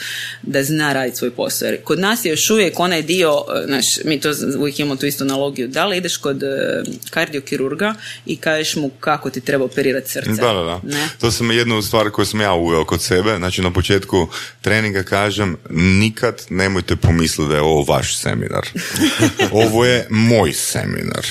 S4: da zna raditi svoj posao. Jer kod nas je još uvijek onaj dio, eh, znaš, mi to uvijek imamo tu istu analogiju, da li ideš kod eh, kardiokirurga i kažeš mu kako ti treba operirati srce.
S3: Da, da, da.
S4: Ne?
S3: To sam jednu stvar koju sam ja uveo kod sebe. Znači na početku treninga kažem nikad nemojte pomisliti da je ovo vaš seminar. ovo je moj seminar.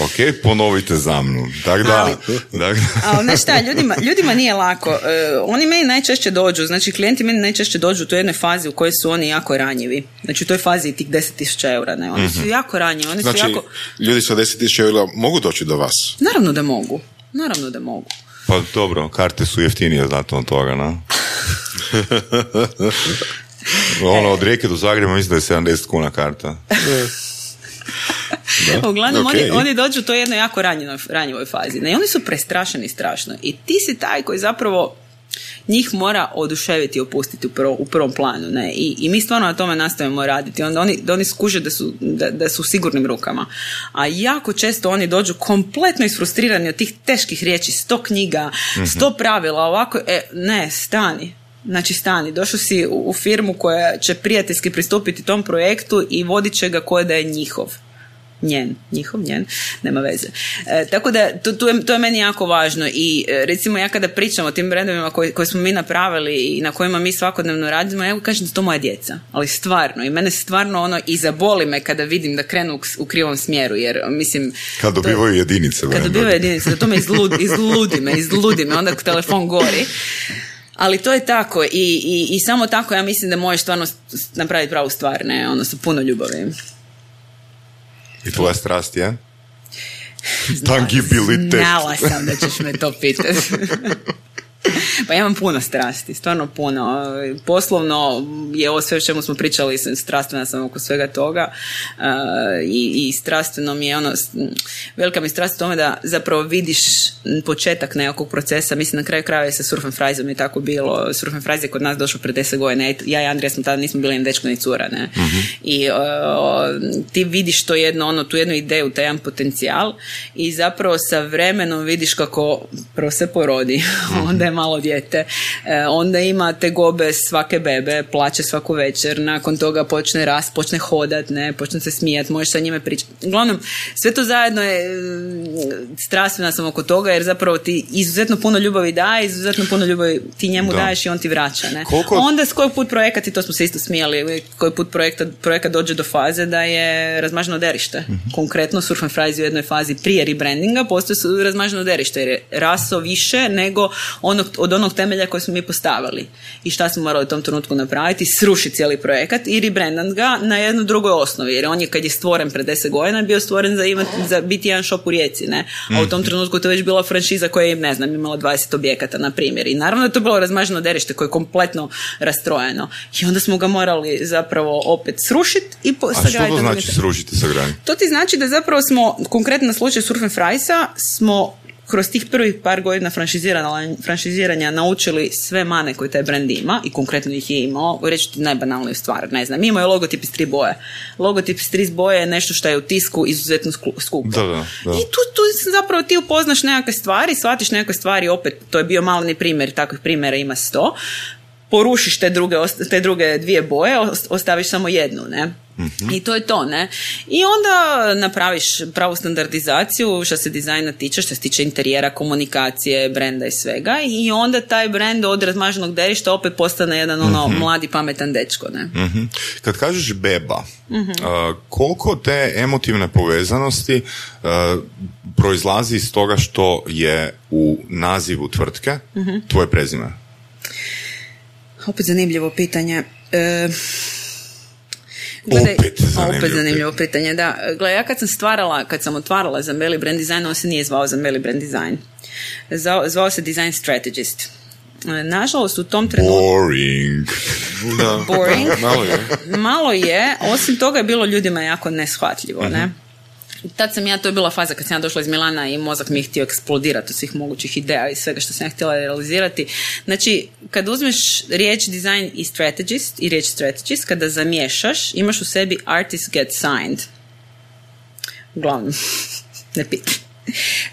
S3: Ok, ponovite za mnom. Tako da,
S4: Ali- Ali znaš šta, ljudima, ljudima nije lako. E, oni meni najčešće dođu, znači klijenti meni najčešće dođu u toj jednoj fazi u kojoj su oni jako ranjivi. Znači u toj fazi tih 10.000 eura, ne? Oni su jako ranjivi, oni
S2: Znači,
S4: su jako...
S2: ljudi sa 10.000 eura mogu doći do vas.
S4: Naravno da mogu. Naravno da mogu.
S3: pa dobro, karte su jeftinije zato od toga, na? ono, od Rijeke do Zagreba mislim da je 70 kuna karta.
S4: Uglavnom,
S2: ok.
S4: oni, oni dođu u toj jednoj jako ranjivoj, ranjivoj fazi. Ne? I oni su prestrašeni strašno. I ti si taj koji zapravo njih mora oduševiti i opustiti u, prvo- u prvom planu. Ne? I, I mi stvarno na tome nastavimo raditi. Onda oni, da oni skuže da su, da, da su u sigurnim rukama. A jako često oni dođu kompletno isfrustrirani od tih teških riječi, sto knjiga, sto pravila, ovako, e, ne, stani. Znači stani, došao si u, u firmu koja će prijateljski pristupiti tom projektu i vodit će ga koje da je njihov njen, njihov njen, nema veze. E, tako da to, to, je, to je meni jako važno i e, recimo ja kada pričam o tim brendovima koji, koje smo mi napravili i na kojima mi svakodnevno radimo, ja kažem da to moja djeca, ali stvarno i mene stvarno ono i zaboli me kada vidim da krenu u, u krivom smjeru jer mislim
S3: Kad dobivaju jedinice.
S4: kad dobivaju jedinice, da to me izludi, izludi me, izludi me, onda telefon gori. Ali to je tako i, i, i samo tako ja mislim da možeš stvarno napraviti pravu stvar, ne, ono sa puno ljubavi.
S3: I tvoja strast je? Tangibilitet.
S4: Znala sam da ćeš me to pitati. Pa ja imam puno strasti, stvarno puno. Poslovno je ovo sve o čemu smo pričali, strastvena sam oko svega toga. Uh, i, i strastveno mi je ono, velika mi strast u tome da zapravo vidiš početak nekog procesa, mislim na kraju krajeva je sa Surf and je tako bilo, Surf and Fries je kod nas došao pre deset godina, ja i Andrija smo tada nismo bili ni dečko ni cura, ne? I uh, ti vidiš to jedno, ono, tu jednu ideju, taj jedan potencijal i zapravo sa vremenom vidiš kako prvo se porodi, onda je malo dijete, e, onda ima te gobe svake bebe, plaće svaku večer, nakon toga počne rast, počne hodat, ne, počne se smijat, možeš sa njime pričati. Uglavnom, sve to zajedno je mm, strastvena sam oko toga jer zapravo ti izuzetno puno ljubavi daje, izuzetno puno ljubavi ti njemu
S3: Da.
S4: daješ i on ti vraća, ne.
S3: Koliko-
S4: Onda s koji put projekat, i to smo se isto smijali, koji put projekta, projekat dođe do faze da je razmaženo derište. Konkretno Surf and Fries u jednoj fazi prije rebrandinga postoje razmaženo derište jer je raso više nego onog, od onog temelja koji smo mi postavili. I šta smo morali u tom trenutku napraviti? Srušiti cijeli projekat i rebrandat ga na jednoj drugoj osnovi. Jer on je kad je stvoren pre 10 godina bio stvoren za, imati, za biti jedan shop u Rijeci. Ne? A u tom trenutku to je već bila franšiza koja je, ne znam, imala 20 objekata, na primjer. I naravno da je to bilo razmaženo derište koje je kompletno rastrojeno. I onda smo ga morali zapravo opet srušiti i po,
S3: A što
S4: sagraditi
S3: to znači srušiti sa grani?
S4: to ti znači da zapravo smo, konkretno na slučaju Surf and Friesa, smo kroz tih prvih par godina franšiziranja, naučili sve mane koje taj brand ima i konkretno ih je imao. Reći ti najbanalniju stvar, ne znam. Mi imaju logotip iz tri boje. Logotip iz tri boje je nešto što je u tisku izuzetno skupo.
S3: Da, da, da.
S4: I tu, tu zapravo ti upoznaš nekakve stvari, shvatiš nekakve stvari, opet, to je bio maleni primjer, takvih primjera ima sto. Porušiš te druge, te druge dvije boje, ost- ostaviš samo jednu, ne? I to je to, ne? I onda napraviš pravu standardizaciju što se dizajna tiče, što se tiče interijera, komunikacije, brenda i svega i onda taj brend od razmaženog derišta opet postane jedan ono mladi pametan dečko, ne?
S3: Mhm. Kad kažeš beba, a, koliko te emotivne povezanosti a, proizlazi iz toga što je u nazivu tvrtke tvoje prezime?
S4: Opet zanimljivo pitanje. E,
S3: Opet
S4: a,
S3: zanimljivo
S4: opet zanimljivo pitanje, da. Gle, ja kad sam stvarala, kad sam otvarala za Meli Brand Design, on se nije zvao za Meli Brand Design. Zvao, zvao se Design Strategist. E, Nažalost, u tom trenutku...
S3: Boring.
S2: Da.
S4: Boring.
S2: Malo je.
S4: Malo je, osim toga je bilo ljudima jako neshvatljivo, ne? Tad sam ja, to je bila faza kad sam ja došla iz Milana i mozak mi je htio eksplodirati od svih mogućih ideja i svega što sam ja htjela realizirati. Znači, kad uzmeš riječ design i strategist i riječ strategist, kada zamiješaš, imaš u sebi artist get signed. Uglavnom, ne pitaj.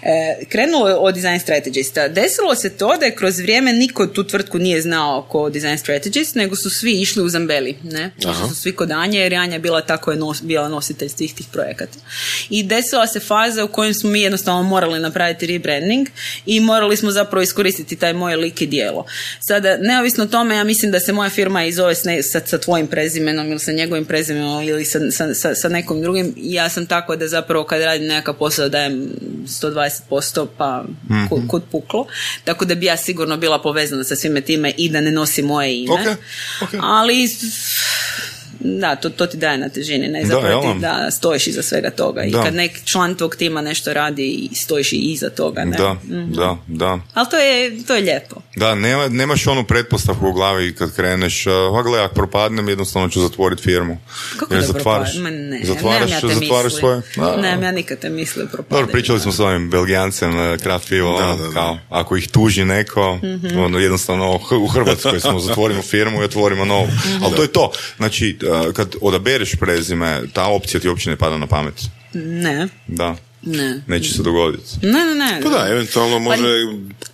S4: E, krenulo je od design strategista. Desilo se to da je kroz vrijeme niko tu tvrtku nije znao ko design strategist, nego su svi išli u Zambeli. Ne?
S2: Aha.
S4: su svi kod Anje, jer je Anja bila tako je nos, bila nositelj svih tih projekata. I desila se faza u kojoj smo mi jednostavno morali napraviti rebranding i morali smo zapravo iskoristiti taj moj lik i dijelo. Sada, neovisno o tome, ja mislim da se moja firma i zove sa, sa tvojim prezimenom ili sa njegovim prezimenom ili sa, sa, sa, sa nekom drugim. Ja sam tako da zapravo kad radim nekakav posao dajem 120% pa kud, kud puklo. Tako da bi ja sigurno bila povezana sa svime time i da ne nosi moje ime.
S3: Ok, ok.
S4: Ali da, to, to ti daje na težini, ne?
S3: Da,
S4: Zapravo
S3: jel
S4: ti da stojiš iza svega toga. I
S3: Da.
S4: kad neki član tvog tima nešto radi i stojiš i iza toga, ne?
S3: Da, da, da.
S4: Ali to je, to je lijepo.
S3: Da, nema, nemaš onu pretpostavku u glavi kad kreneš, a gle, ako propadnem, jednostavno ću zatvoriti firmu.
S4: Kako
S3: Jer
S4: da
S3: zatvaraš,
S4: Ma ne,
S3: zatvaraš,
S4: ja te
S3: zatvaraš
S4: misli.
S3: svoje... Da,
S4: Nemam ja nikad te misli o propadanju.
S3: Dobro, pričali smo s ovim Belgijancem, Kraft pivo,
S2: Da,
S3: ono,
S2: da, da.
S3: kao, ako ih tuži neko,
S4: Mhm.
S3: ono, jednostavno u Hrvatskoj smo zatvorimo firmu i otvorimo novu.
S4: Mhm.
S3: Ali to je to. Znači, eh, kad odabereš prezime, ta opcija ti uopće ne pada na pamet.
S4: Ne,
S3: Da,
S4: ne.
S3: neće se dogoditi.
S4: Ne, ne, ne.
S2: Pa da, eventualno može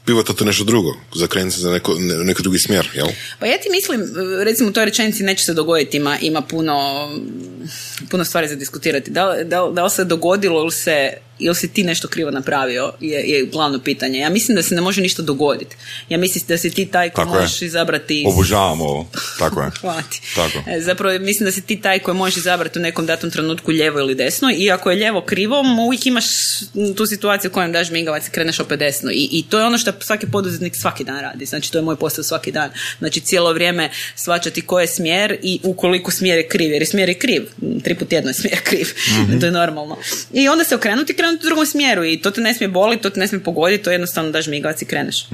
S2: bivati to nešto drugo, zakrenuti se za neko, ne- neki drugi smjer, jel?
S4: Pa ja ti mislim, recimo u toj rečenici neće se dogoditi, ima, ima puno, puno stvari za diskutirati. Da, da, da li se dogodilo ili se ili si ti nešto krivo napravio je, je glavno pitanje. Ja mislim da se ne može ništa dogoditi. Ja mislim da si ti taj koji
S3: Tako je.
S4: možeš izabrati iz-
S3: Obožavam ovo. Tako je.
S4: Hvala ti.
S3: Tako.
S4: E, Zapravo mislim da si ti taj koji može izabrati u nekom datom trenutku lijevo ili desno i ako je lijevo krivo, uvijek imaš tu situaciju u kojem daš migavac i kreneš opet desno. I, I to je ono što svaki poduzetnik svaki dan radi. Znači to je moj posao svaki dan. Znači cijelo vrijeme svačati koji je smjer i ukoliko smjer je kriv, jer je smjer je kriv. Tri put tjedno je smjer kriv. to je normalno. I onda se okrenuti i krenuti u drugom smjeru i to te ne smije boliti, to te ne smije pogoditi, to jednostavno daš migavac i kreneš.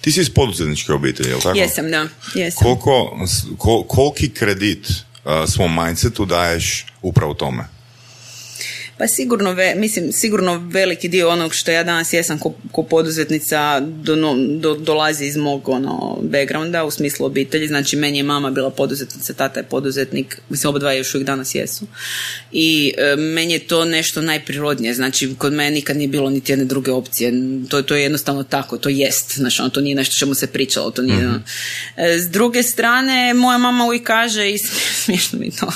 S3: Ti si iz poduzetničke obitelji, jel tako?
S4: Jesam, da. Jesam.
S3: Koliko, s- ko- koliki kredit uh, svom mindsetu daješ upravo tome?
S4: Pa sigurno, ve, mislim, sigurno veliki dio onog što ja danas jesam ko, ko poduzetnica do, do, dolazi iz mog ono, backgrounda u smislu obitelji. Znači, meni je mama bila poduzetnica, tata je poduzetnik, mislim, oba dva još uvijek danas jesu. I e, meni je to nešto najprirodnije. Znači, kod mene nikad nije bilo niti jedne druge opcije. To, to je jednostavno tako, to jest. Znači, ono, to nije nešto čemu se pričalo, to nije... E, S druge strane, moja mama uvijek kaže, i smiješno mi to,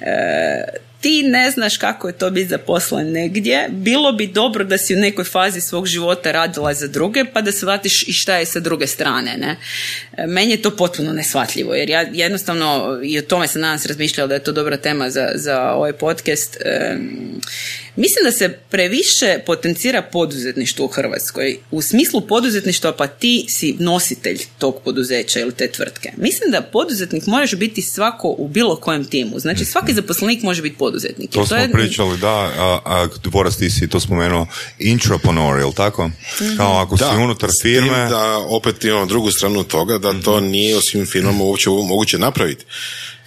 S4: e, ti ne znaš kako je to biti zaposlen negdje, bilo bi dobro da si u nekoj fazi svog života radila za druge, pa da shvatiš i šta je sa druge strane. Ne? E, Meni je to potpuno neshvatljivo, jer ja jednostavno, i o tome sam danas razmišljala da je to dobra tema za, za ovaj podcast, e, mislim da se previše potencira poduzetništvo u Hrvatskoj. U smislu poduzetništva pa ti si nositelj tog poduzeća ili te tvrtke. Mislim da poduzetnik moraš biti svako u bilo kojem timu. Znači svaki zaposlenik može biti poduzetnik.
S3: To
S4: Jer
S3: smo
S4: je-
S3: pričali, da, a, a Boras ti si to spomenuo, intrapreneur, jel tako? Kao ako si unutar firme,
S2: Da, opet imamo drugu stranu toga, da to nije u svim firmama uopće moguće napraviti.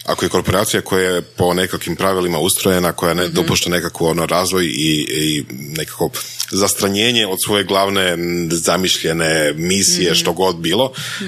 S2: Ako je korporacija koja je po nekakvim pravilima ustrojena, koja ne dopušta nekakvu ono razvoj i, i nekako zastranjenje od svoje glavne zamišljene misije, što god bilo, e,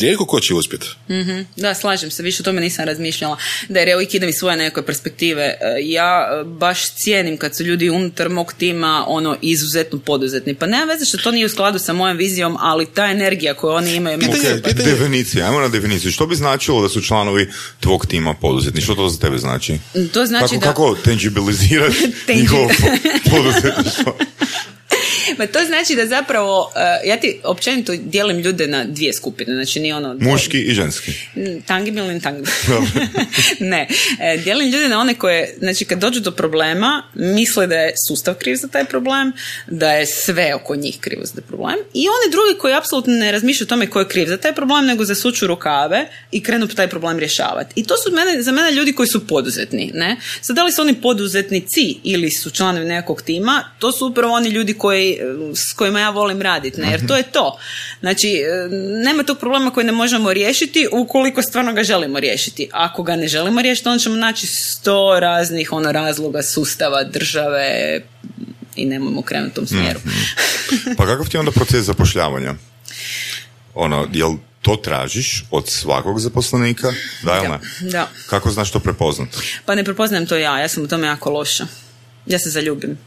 S2: rijetko ko će uspjeti.
S4: Mhm. Da, slažem se, više o tome nisam razmišljala. Da, jer ja uvijek idem iz svoje neke perspektive. E, Ja e, baš cijenim kad su ljudi unutar mog tima ono izuzetno poduzetni. Pa nema veze što to nije u skladu sa mojom vizijom, ali ta energija koju oni imaju...
S2: Pitanje-
S4: super.
S2: pitanje-
S3: Definicija, ajmo na definiciju. Što bi značilo da su članovi tvog tima poduzetni? Što to za tebe znači?
S4: To znači
S3: kako,
S4: da...
S3: kako tangibilizirati
S4: Tangi-
S3: njihovo po- poduzetništvo?
S4: Pa to znači da zapravo, e, ja ti općenito dijelim ljude na dvije skupine, znači nije ono...
S3: Muški i ženski.
S4: Tangibilni i tangibilni. ne, e, dijelim ljude na one koje, znači kad dođu do problema, misle da je sustav kriv za taj problem, da je sve oko njih krivo za taj problem i one drugi koji apsolutno ne razmišljaju o tome ko je kriv za taj problem, nego zasuču rukave i krenu taj problem rješavati. I to su mene, za mene ljudi koji su poduzetni, ne? Sad da li su oni poduzetnici ili su članovi nekog tima, to su upravo oni ljudi koji, s kojima ja volim raditi, ne? Jer to je to. Znači, e, nema tog problema koji ne možemo riješiti ukoliko stvarno ga želimo riješiti. Ako ga ne želimo riješiti, onda ćemo naći sto raznih ono razloga sustava, države i nemojmo krenuti u tom smjeru.
S3: Pa kakav ti je onda proces zapošljavanja? Ono, jel to tražiš od svakog zaposlenika? Da ili ne?
S4: Da.
S3: Kako znaš to prepoznat?
S4: Pa ne prepoznajem to ja, ja sam u tome jako loša. Ja se zaljubim.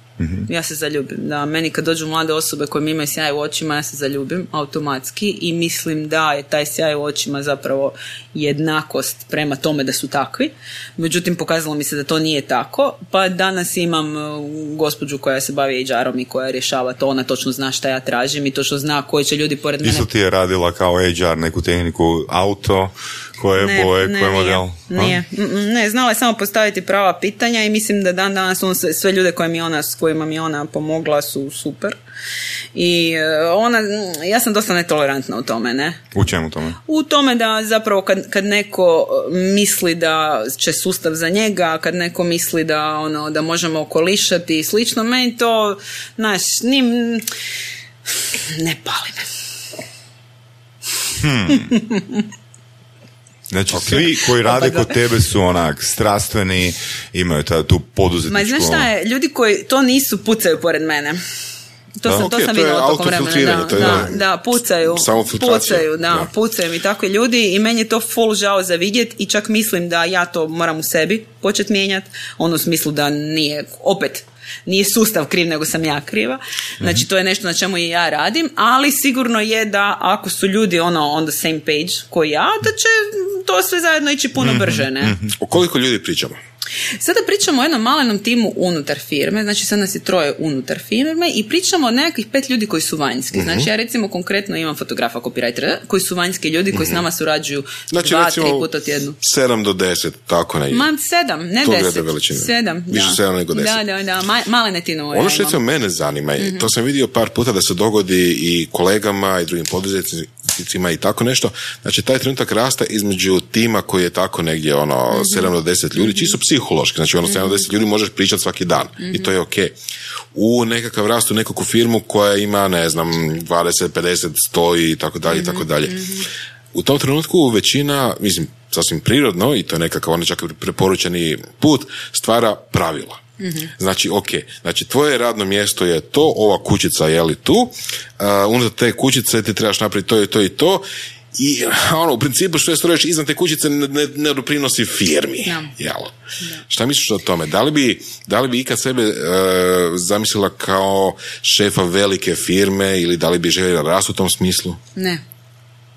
S4: Ja se zaljubim. Da, meni kad dođu mlade osobe koje mi imaju sjaj u očima, ja se zaljubim automatski i mislim da je taj sjaj u očima zapravo jednakost prema tome da su takvi. Međutim, pokazalo mi se da to nije tako, pa danas imam uh, gospođu koja se bavi HR-om i koja rješava to, ona točno zna šta ja tražim i točno zna koji će ljudi pored mene
S3: Isto ti je radila kao HR neku tehniku auto, koje
S4: Ne,
S3: boje,
S4: ne,
S3: koje
S4: nije.
S3: model?
S4: Nije. Mm, mm, Ne, znala je samo postaviti prava pitanja i mislim da dan danas on sve, sve ljude koje mi ona, s kojima mi ona pomogla su super. I e, ona, mm, ja sam dosta netolerantna u tome, ne?
S3: U čemu tome?
S4: U tome da zapravo kad, kad neko e, misli da će sustav za njega, kad neko misli da ono da možemo okolišati i slično, meni to, znaš, nim, ne pali me.
S3: Znači, svi koji rade
S4: Opa, da.
S3: kod tebe su onak strastveni, imaju ta, tu poduzetničku...
S4: Ma znaš šta je, ljudi koji to nisu pucaju pored mene. To
S3: Da.
S4: sam, to
S2: Ok,
S4: sam
S2: to je
S4: vidjela tokom vremena. Da,
S2: to je
S4: da,
S2: da.
S4: da, pucaju.
S2: Samofiltracija.
S4: Pucaju, da,
S2: Da.
S4: pucaju mi takvi ljudi i meni je to full žao za vidjet i čak mislim da ja to moram u sebi počet mijenjati. Ono u smislu da nije, opet, nije sustav kriv, nego sam ja kriva. Znači, to je nešto na čemu i ja radim, ali sigurno je da ako su ljudi ono on the same page koji ja, da će to sve zajedno ići puno brže, ne?
S2: O koliko ljudi pričamo?
S4: Sada pričamo o jednom malenom timu unutar firme, znači sad nas je troje unutar firme i pričamo o nekakvih pet ljudi koji su vanjski.
S2: Mhm.
S4: Znači ja recimo konkretno imam fotografa copywritera koji su vanjski ljudi koji s nama surađuju
S2: Znači,
S4: dva,
S2: recimo,
S4: tri puta tjednu.
S2: 7 do 10, tako negdje.
S4: Ma sedam, ne
S2: To
S4: deset.
S2: glede veličine.
S4: Sedam,
S2: Više
S4: da.
S2: sedam nego deset.
S4: Da, da, da, ma, malene
S2: Ono što recimo mene zanima, i to sam vidio par puta da se dogodi i kolegama i drugim poduzetnicima i tako nešto, znači taj trenutak rasta između tima koji je tako negdje ono 7 do 10 ljudi, čisto psihološki, znači ono 7 do 10 ljudi možeš pričati svaki dan. I to je ok. U nekakav rast u nekakvu firmu koja ima, ne znam, 20, 50, 100 i tako dalje i tako dalje. U tom trenutku većina, mislim, sasvim prirodno, i to je nekakav onaj čak preporučeni put, stvara pravila. Znači, ok, znači tvoje radno mjesto je to, ova kućica je li tu, uh, unutar te kućice ti trebaš napraviti to i to i to, i ono, u principu što je strojiš iznad te kućice ne, ne, ne doprinosi firmi.
S4: Da.
S2: Jel? Šta misliš o tome? Da li bi, da li bi ikad sebe uh, zamislila kao šefa velike firme ili da li bi željela rast u tom smislu?
S4: Ne.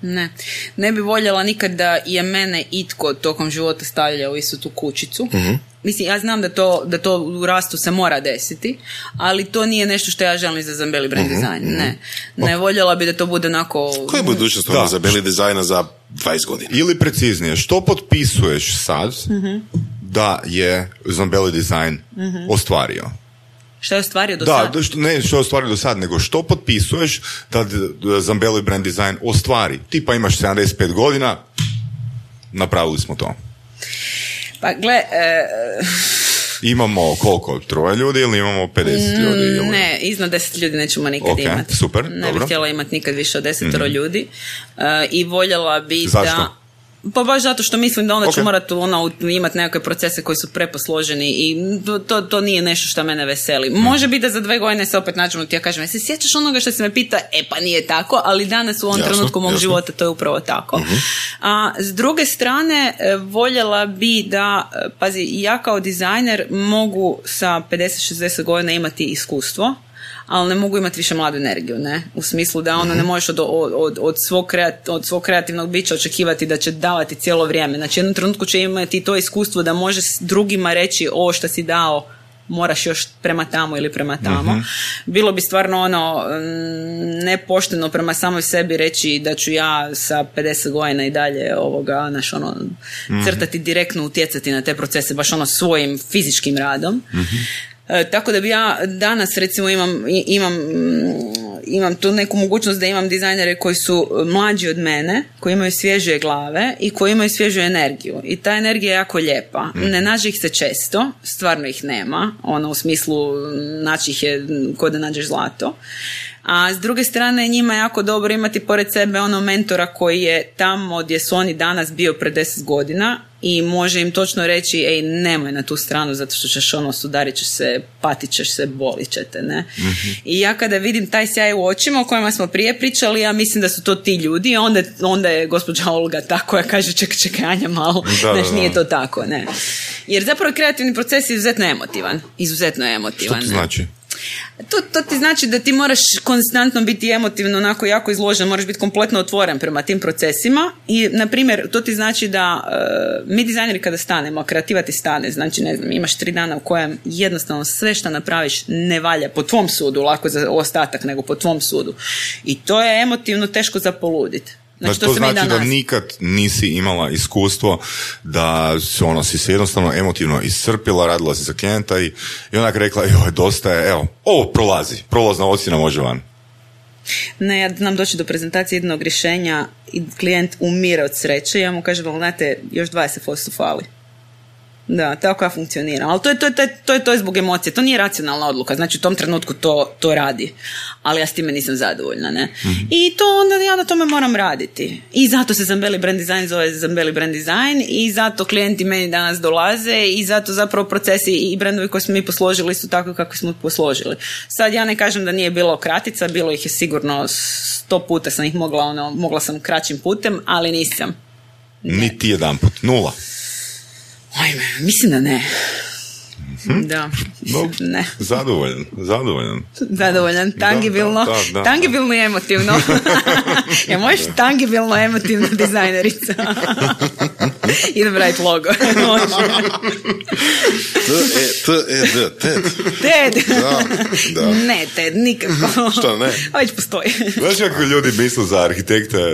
S4: Ne. Ne bi voljela nikad da je mene itko tokom života stavljao u istu tu kućicu. Mislim, ja znam da to, da to u rastu se mora desiti, ali to nije nešto što ja želim za Zambeli brand design. Ne. Ne voljela bi da to bude onako...
S2: Koja je budućnost
S3: Da.
S2: ono za beli dizajna za 20 godina?
S3: Ili preciznije, što potpisuješ sad da je Zambeli Design ostvario?
S4: Šta je ostvario do
S3: Da,
S4: sad?
S3: da, što, ne što je ostvario do sad, nego što potpisuješ da Zambeli Brand Design ostvari. Tipa imaš 75 godina, napravili smo to.
S4: Pa gle, e,
S3: Imamo koliko? Troje ljudi ili imamo 50 ljudi? Ili?
S4: ne, iznad deset ljudi nećemo nikad
S3: Ok,
S4: imati.
S3: super,
S4: Ne
S3: dobro.
S4: Bih htjela imati nikad više od desetero ljudi. E, I voljela bi
S3: Zašto?
S4: da... Pa baš zato što mislim da onda ću
S2: Ok.
S4: morati ono, imati nekakve procese koji su preposloženi i to, to, to nije nešto što mene veseli. Može biti da za dve godine se opet nađemo ti ja kažem, jesi sjećaš onoga što se me pita? E pa nije tako, ali danas u ovom
S2: Jasno,
S4: trenutku mog
S2: jasno.
S4: života to je upravo tako. A s druge strane, e, voljela bi da, e, pazi, ja kao dizajner mogu sa 50-60 godina imati iskustvo, ali ne mogu imati više mladu energiju, ne? U smislu da ono ne možeš od, od, od, svog kreat, od svog kreativnog bića očekivati da će davati cijelo vrijeme. Znači, jednom trenutku će imati to iskustvo da može drugima reći ovo što si dao moraš još prema tamo ili prema tamo. Bilo bi stvarno ono mm, nepošteno prema samoj sebi reći da ću ja sa 50 godina i dalje ovoga, naš ono, crtati direktno utjecati na te procese baš ono svojim fizičkim radom. E, tako da bi ja danas recimo imam, imam, mm, imam tu neku mogućnost da imam dizajnere koji su mlađi od mene, koji imaju svježije glave i koji imaju svježu energiju. I ta energija je jako lijepa. Ne nađe ih se često, stvarno ih nema, ono u smislu mm, naći ih je mm, ko da nađeš zlato. A s druge strane njima je jako dobro imati pored sebe ono mentora koji je tamo gdje su oni danas bio pred 10 godina i može im točno reći ej nemoj na tu stranu zato što ćeš ono sudarit ćeš se, patit ćeš se, bolit će te, ne. I ja kada vidim taj sjaj u očima o kojima smo prije pričali, ja mislim da su to ti ljudi, onda, onda je gospođa Olga ta koja kaže čekaj, čekaj, Anja malo,
S3: Da,
S4: znaš,
S3: da,
S4: nije
S3: da.
S4: to tako, ne. Jer zapravo kreativni proces je izuzetno emotivan, izuzetno
S3: Što
S4: emotivan.
S3: to
S4: ne.
S3: znači?
S4: To, to ti znači da ti moraš konstantno biti emotivno onako jako izložen, moraš biti kompletno otvoren prema tim procesima i, na primjer, to ti znači da e, mi dizajneri kada stanemo, a kreativa ti stane, znači ne znam, imaš tri dana u kojem jednostavno sve što napraviš ne valja po tvom sudu, lako za ostatak nego po tvom sudu. I to je emotivno teško za poludit.
S3: Znači,
S4: to
S3: to znači da nikad nisi imala iskustvo da si, ono, si se jednostavno emotivno iscrpila, radila si za klijenta i, i onak rekla, joj, dosta je, evo, ovo prolazi, prolazna ocjena može van.
S4: Ne, ja znam doći do prezentacije jednog rješenja i klijent umire od sreće. Ja mu kažem, znate, još 20% fali. Da, tako ja funkcioniram. Ali to je to, je, to, je, to, je, to je zbog emocije. To nije racionalna odluka. Znači u tom trenutku to, to radi. Ali ja s time nisam zadovoljna. Ne? I to onda ja na tome moram raditi. I zato se Zambeli Brand Design zove Zambeli Brand Design i zato klijenti meni danas dolaze i zato zapravo procesi i brandovi koje smo mi posložili su tako kako smo ih posložili. Sad ja ne kažem da nije bilo kratica, bilo ih je sigurno sto puta sam ih mogla, ono, mogla sam kraćim putem, ali nisam.
S3: Niti jedan put, nula.
S4: Ajme, mislim da ne. Da, ne.
S3: Zadovoljan, zadovoljan.
S4: Zadovoljan, tangibilno,
S3: da, da, da.
S4: tangibilno i emotivno. ja možeš tangibilno emotivna dizajnerica. Idem raditi logo. Može.
S2: T, E, E, TED.
S4: Ted.
S2: Da, da.
S4: Ne, Ted, nikako.
S2: Što ne?
S4: A Već postoji.
S3: Znaš kako ljudi misle za arhitekte, a,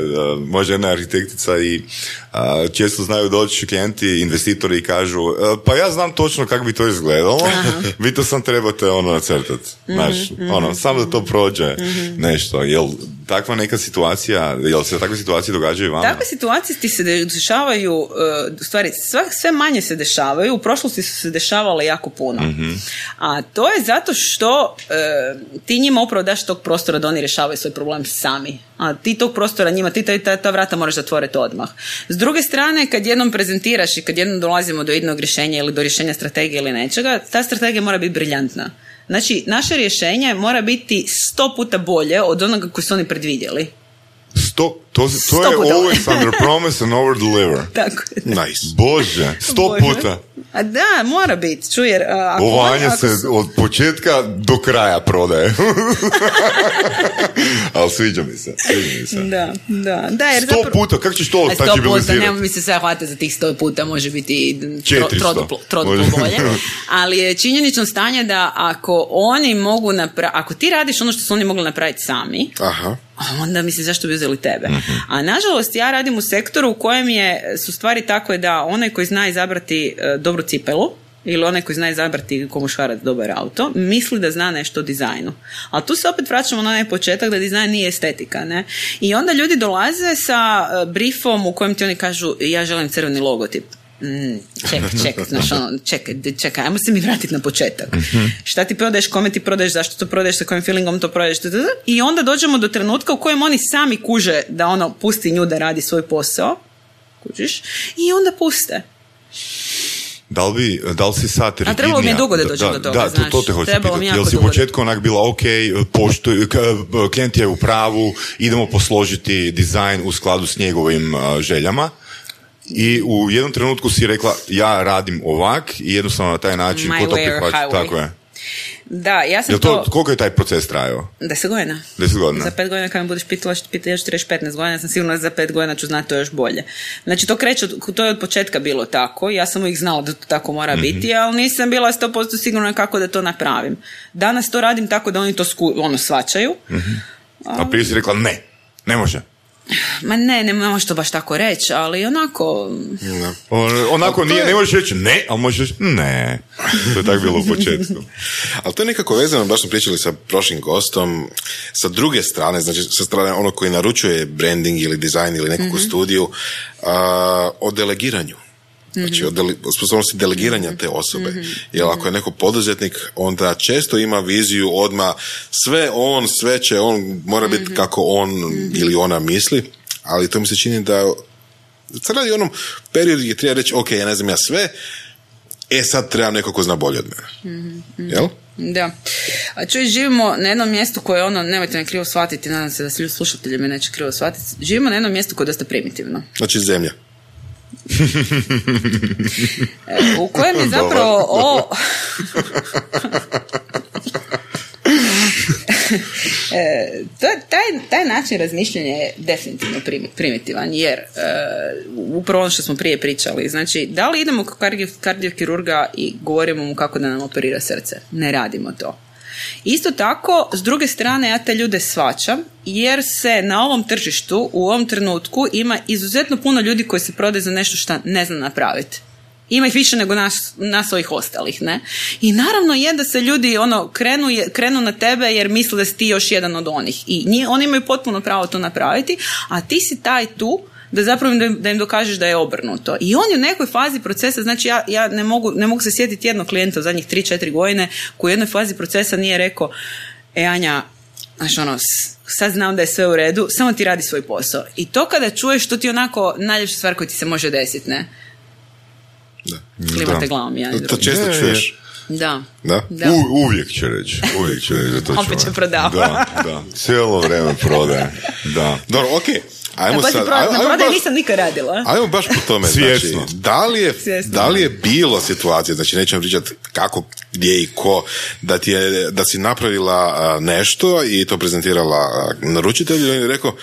S3: može jedna arhitektica i a, često znaju doći klijenti, investitori i kažu, "E, pa ja znam točno kako bi to izgledalo, vi to sam trebate ono nacrtati. Znaš, ono, samo da to prođe nešto. Jel takva neka situacija, jel se takve situacije događaju vama?
S4: Takve situacije ti se dešavaju, uh, u stvari sve, sve manje se dešavaju, u prošlosti su se dešavale jako puno. A to je zato što uh, ti njima upravo daš tog prostora da oni rješavaju svoj problem sami. A ti tog prostora njima, ti ta, ta, ta vrata moraš zatvoriti odmah. S druge strane, kad jednom prezentiraš i kad jednom dolazimo do jednog rješenja ili do rješenja strategije ili nečega, ta strategija mora biti briljantna. Znači, naše rješenje mora biti sto puta bolje od onoga koji su oni predvidjeli.
S3: Sto, to, to
S4: Sto
S3: je
S4: puta.
S3: always under promise and over deliver.
S4: Tako je.
S2: Nice.
S3: Bože, sto
S4: Bože.
S3: puta.
S4: A da, mora biti. Čuj, jer... a, ako
S3: Ovo Anja
S4: ako
S3: se od početka do kraja prodaje. Ali sviđa mi se, sviđa mi se.
S4: Da, da, da, jer
S3: Sto
S4: zapravo...
S3: puta, kako ćeš to
S4: A sto puta,
S3: tangibilizirati?
S4: nemoj mi se sad hvatati za tih sto puta, može biti i tro,
S3: 400.
S4: troduplo, troduplo
S3: Može.
S4: bolje. Ali je činjenično stanje da ako oni mogu napraviti, ako ti radiš ono što su oni mogli napraviti sami,
S2: Aha.
S4: A onda misli zašto bi uzeli tebe. A nažalost ja radim u sektoru u kojem je, su stvari takve da onaj koji zna izabrati e, dobru cipelu, ili onaj koji zna izabrati ko muškarac dobar auto, misli da zna nešto o dizajnu. Ali tu se opet vraćamo na onaj početak da dizajn nije estetika. Ne? I onda ljudi dolaze sa e, briefom u kojem ti oni kažu ja želim crveni logotip. Mm, čekaj, čekaj, znaš ono, čekaj, čekaj, ajmo se mi vratiti na početak. Šta ti prodaješ, kome ti prodaješ, zašto to prodaješ, sa kojim feelingom to prodaješ, td. i onda dođemo do trenutka u kojem oni sami kuže da ono pusti nju da radi svoj posao, kužiš, i onda puste.
S3: Da li, bi, da li si sad
S4: A trebalo mi je dugo da dođem do toga,
S3: Da, to, to
S4: znaš.
S3: te hoću
S4: Trebalo mi
S3: pitati.
S4: jako
S3: Jel si u
S4: da-
S3: početku onak bila ok, poštuj, k- klijent je u pravu, idemo posložiti dizajn u skladu s njegovim željama i u jednom trenutku si rekla ja radim ovak i jednostavno na taj način
S4: My
S3: ko to prihvaća. Tako je.
S4: Da, ja sam
S3: Jel to, koliko je taj proces trajao?
S4: Deset godina.
S3: Deset godina.
S4: Za pet godina kad me budeš pitala pita, ja ću ti reći 15 godina, sam sigurna za pet godina ću znati to još bolje. Znači to kreće, to je od početka bilo tako, ja sam uvijek znala da to tako mora
S3: Mhm.
S4: biti, ali nisam bila 100% sigurna kako da to napravim. Danas to radim tako da oni to sku, ono svačaju.
S3: A prije si rekla ne, ne može.
S4: Ma ne, ne možeš to baš tako reći, ali onako,
S3: Onako,
S2: Ali to
S3: nije,
S2: je-
S3: ne možeš reći ne, ali možeš reći ne. To je tako bilo u početku.
S2: Ali to je nekako vezano, baš smo pričali sa prošlim gostom, sa druge strane, znači sa strane ono koji naručuje branding ili dizajn ili nekakvu studiju, a, o delegiranju. Znači, o, dele, o sposobnosti delegiranja te osobe. Jer ako je neko poduzetnik, onda često ima viziju odma sve on, sve će on, mora biti kako on ili ona misli, ali to mi se čini da sad radi o onom periodu gdje treba reći, ok, ja ne znam ja sve, e sad trebam neko ko zna bolje od mene. Jel?
S4: da. A čuj, živimo na jednom mjestu koje je ono, nemojte me krivo shvatiti, nadam se da svi slušatelji me neće krivo shvatiti, živimo na jednom mjestu koje je dosta primitivno.
S2: Znači zemlja.
S4: E, u kojem je zapravo o... E, to, taj, taj način razmišljanja je definitivno primi- primitivan, jer e, upravo ono što smo prije pričali, znači, da li idemo kod kardio, kardiokirurga i govorimo mu kako da nam operira srce? Ne radimo to. Isto tako, s druge strane, ja te ljude svačam, jer se na ovom tržištu u ovom trenutku ima izuzetno puno ljudi koji se prode za nešto što ne zna napraviti. Ima ih više nego nas, nas ovih ostalih, ne? I naravno je da se ljudi ono krenu, krenu na tebe jer misle da si ti još jedan od onih. I nji- oni imaju potpuno pravo to napraviti, a ti si taj tu da zapravo im, da im dokažeš da je obrnuto. I on je u nekoj fazi procesa, znači ja, ja ne, mogu, ne mogu se sjetiti jednog klijenta u zadnjih 3-4 godine koji u jednoj fazi procesa nije rekao e Anja, znaš ono, sad znam da je sve u redu, samo ti radi svoj posao. I to kada čuješ, to ti je onako najljepša stvar koja ti se može desiti, ne?
S2: Da.
S4: Klimate
S3: Da.
S4: glavom, ja
S2: To često
S3: Je, je.
S2: čuješ.
S4: Da.
S2: Da?
S4: Da.
S3: U, uvijek će reći, uvijek će reći da to
S4: Opet će prodavati.
S3: Da, da, cijelo vrijeme prodaje. Da.
S2: Dobro, ok. Ajmo
S4: A pa
S2: sad.
S4: pro,
S2: ajmo,
S4: na
S2: ajmo
S4: prodaju
S2: baš-
S4: nisam nikad radila.
S2: Ajmo baš po tome.
S3: Svjesno.
S2: Znači, da li, je,
S4: Svjesno.
S2: da li je bilo situacije, znači nećemo pričati kako, gdje i ko, da, ti je, da si napravila a, nešto i to prezentirala a, naručitelju i on je rekao,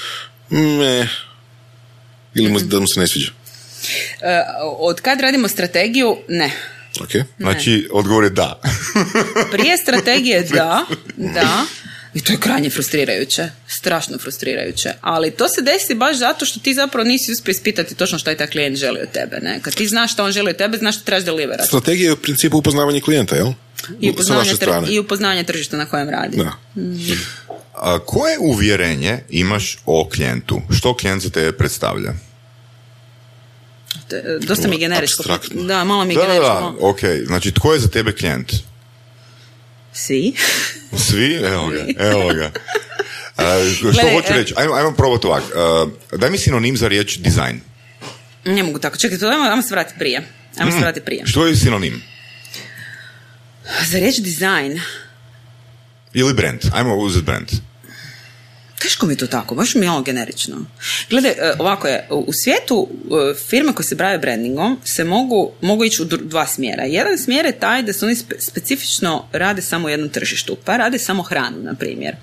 S2: ne, ili mu, da mu se ne sviđa.
S4: E, od kad radimo strategiju? Ne.
S2: Ok?
S3: Znači, odgovor je da.
S4: Prije strategije da, da. I to je krajnje frustrirajuće. Strašno frustrirajuće. Ali to se desi baš zato što ti zapravo nisi uspio ispitati točno što je taj klijent želi od tebe. Ne? Kad ti znaš što on želi od tebe, znaš što trebaš deliverati.
S2: Strategija je u principu upoznavanje klijenta, jel?
S4: I upoznavanje, tr-. I upoznavanje tržišta na kojem radi.
S2: Da.
S3: A koje uvjerenje imaš o klijentu? Što klijent za tebe predstavlja?
S4: Dosta mi generičko. Da, malo mi je
S3: Da, da,
S4: generičko.
S3: da, ok. Znači, tko je za tebe klijent?
S4: Svi.
S3: Svi? Evo ga, evo ga. A, što hoću
S4: e-
S3: reći? Ajmo, ajmo probati ovak. A, daj mi sinonim za riječ dizajn.
S4: Ne mogu tako. Čekaj, to ajmo, ajmo se vratiti prije. Ajmo se vratiti prije.
S3: Što je sinonim?
S4: Za riječ dizajn,
S3: Ili brand. Ajmo uzeti brand.
S4: Teško mi je to tako, baš mi je ovo generično. Gledaj, e, ovako je, u svijetu e, firme koje se bave brandingom se mogu, mogu ići u dva smjera. Jedan smjer je taj da se oni spe- specifično rade samo u jednom tržištu, pa rade samo hranu, na primjer.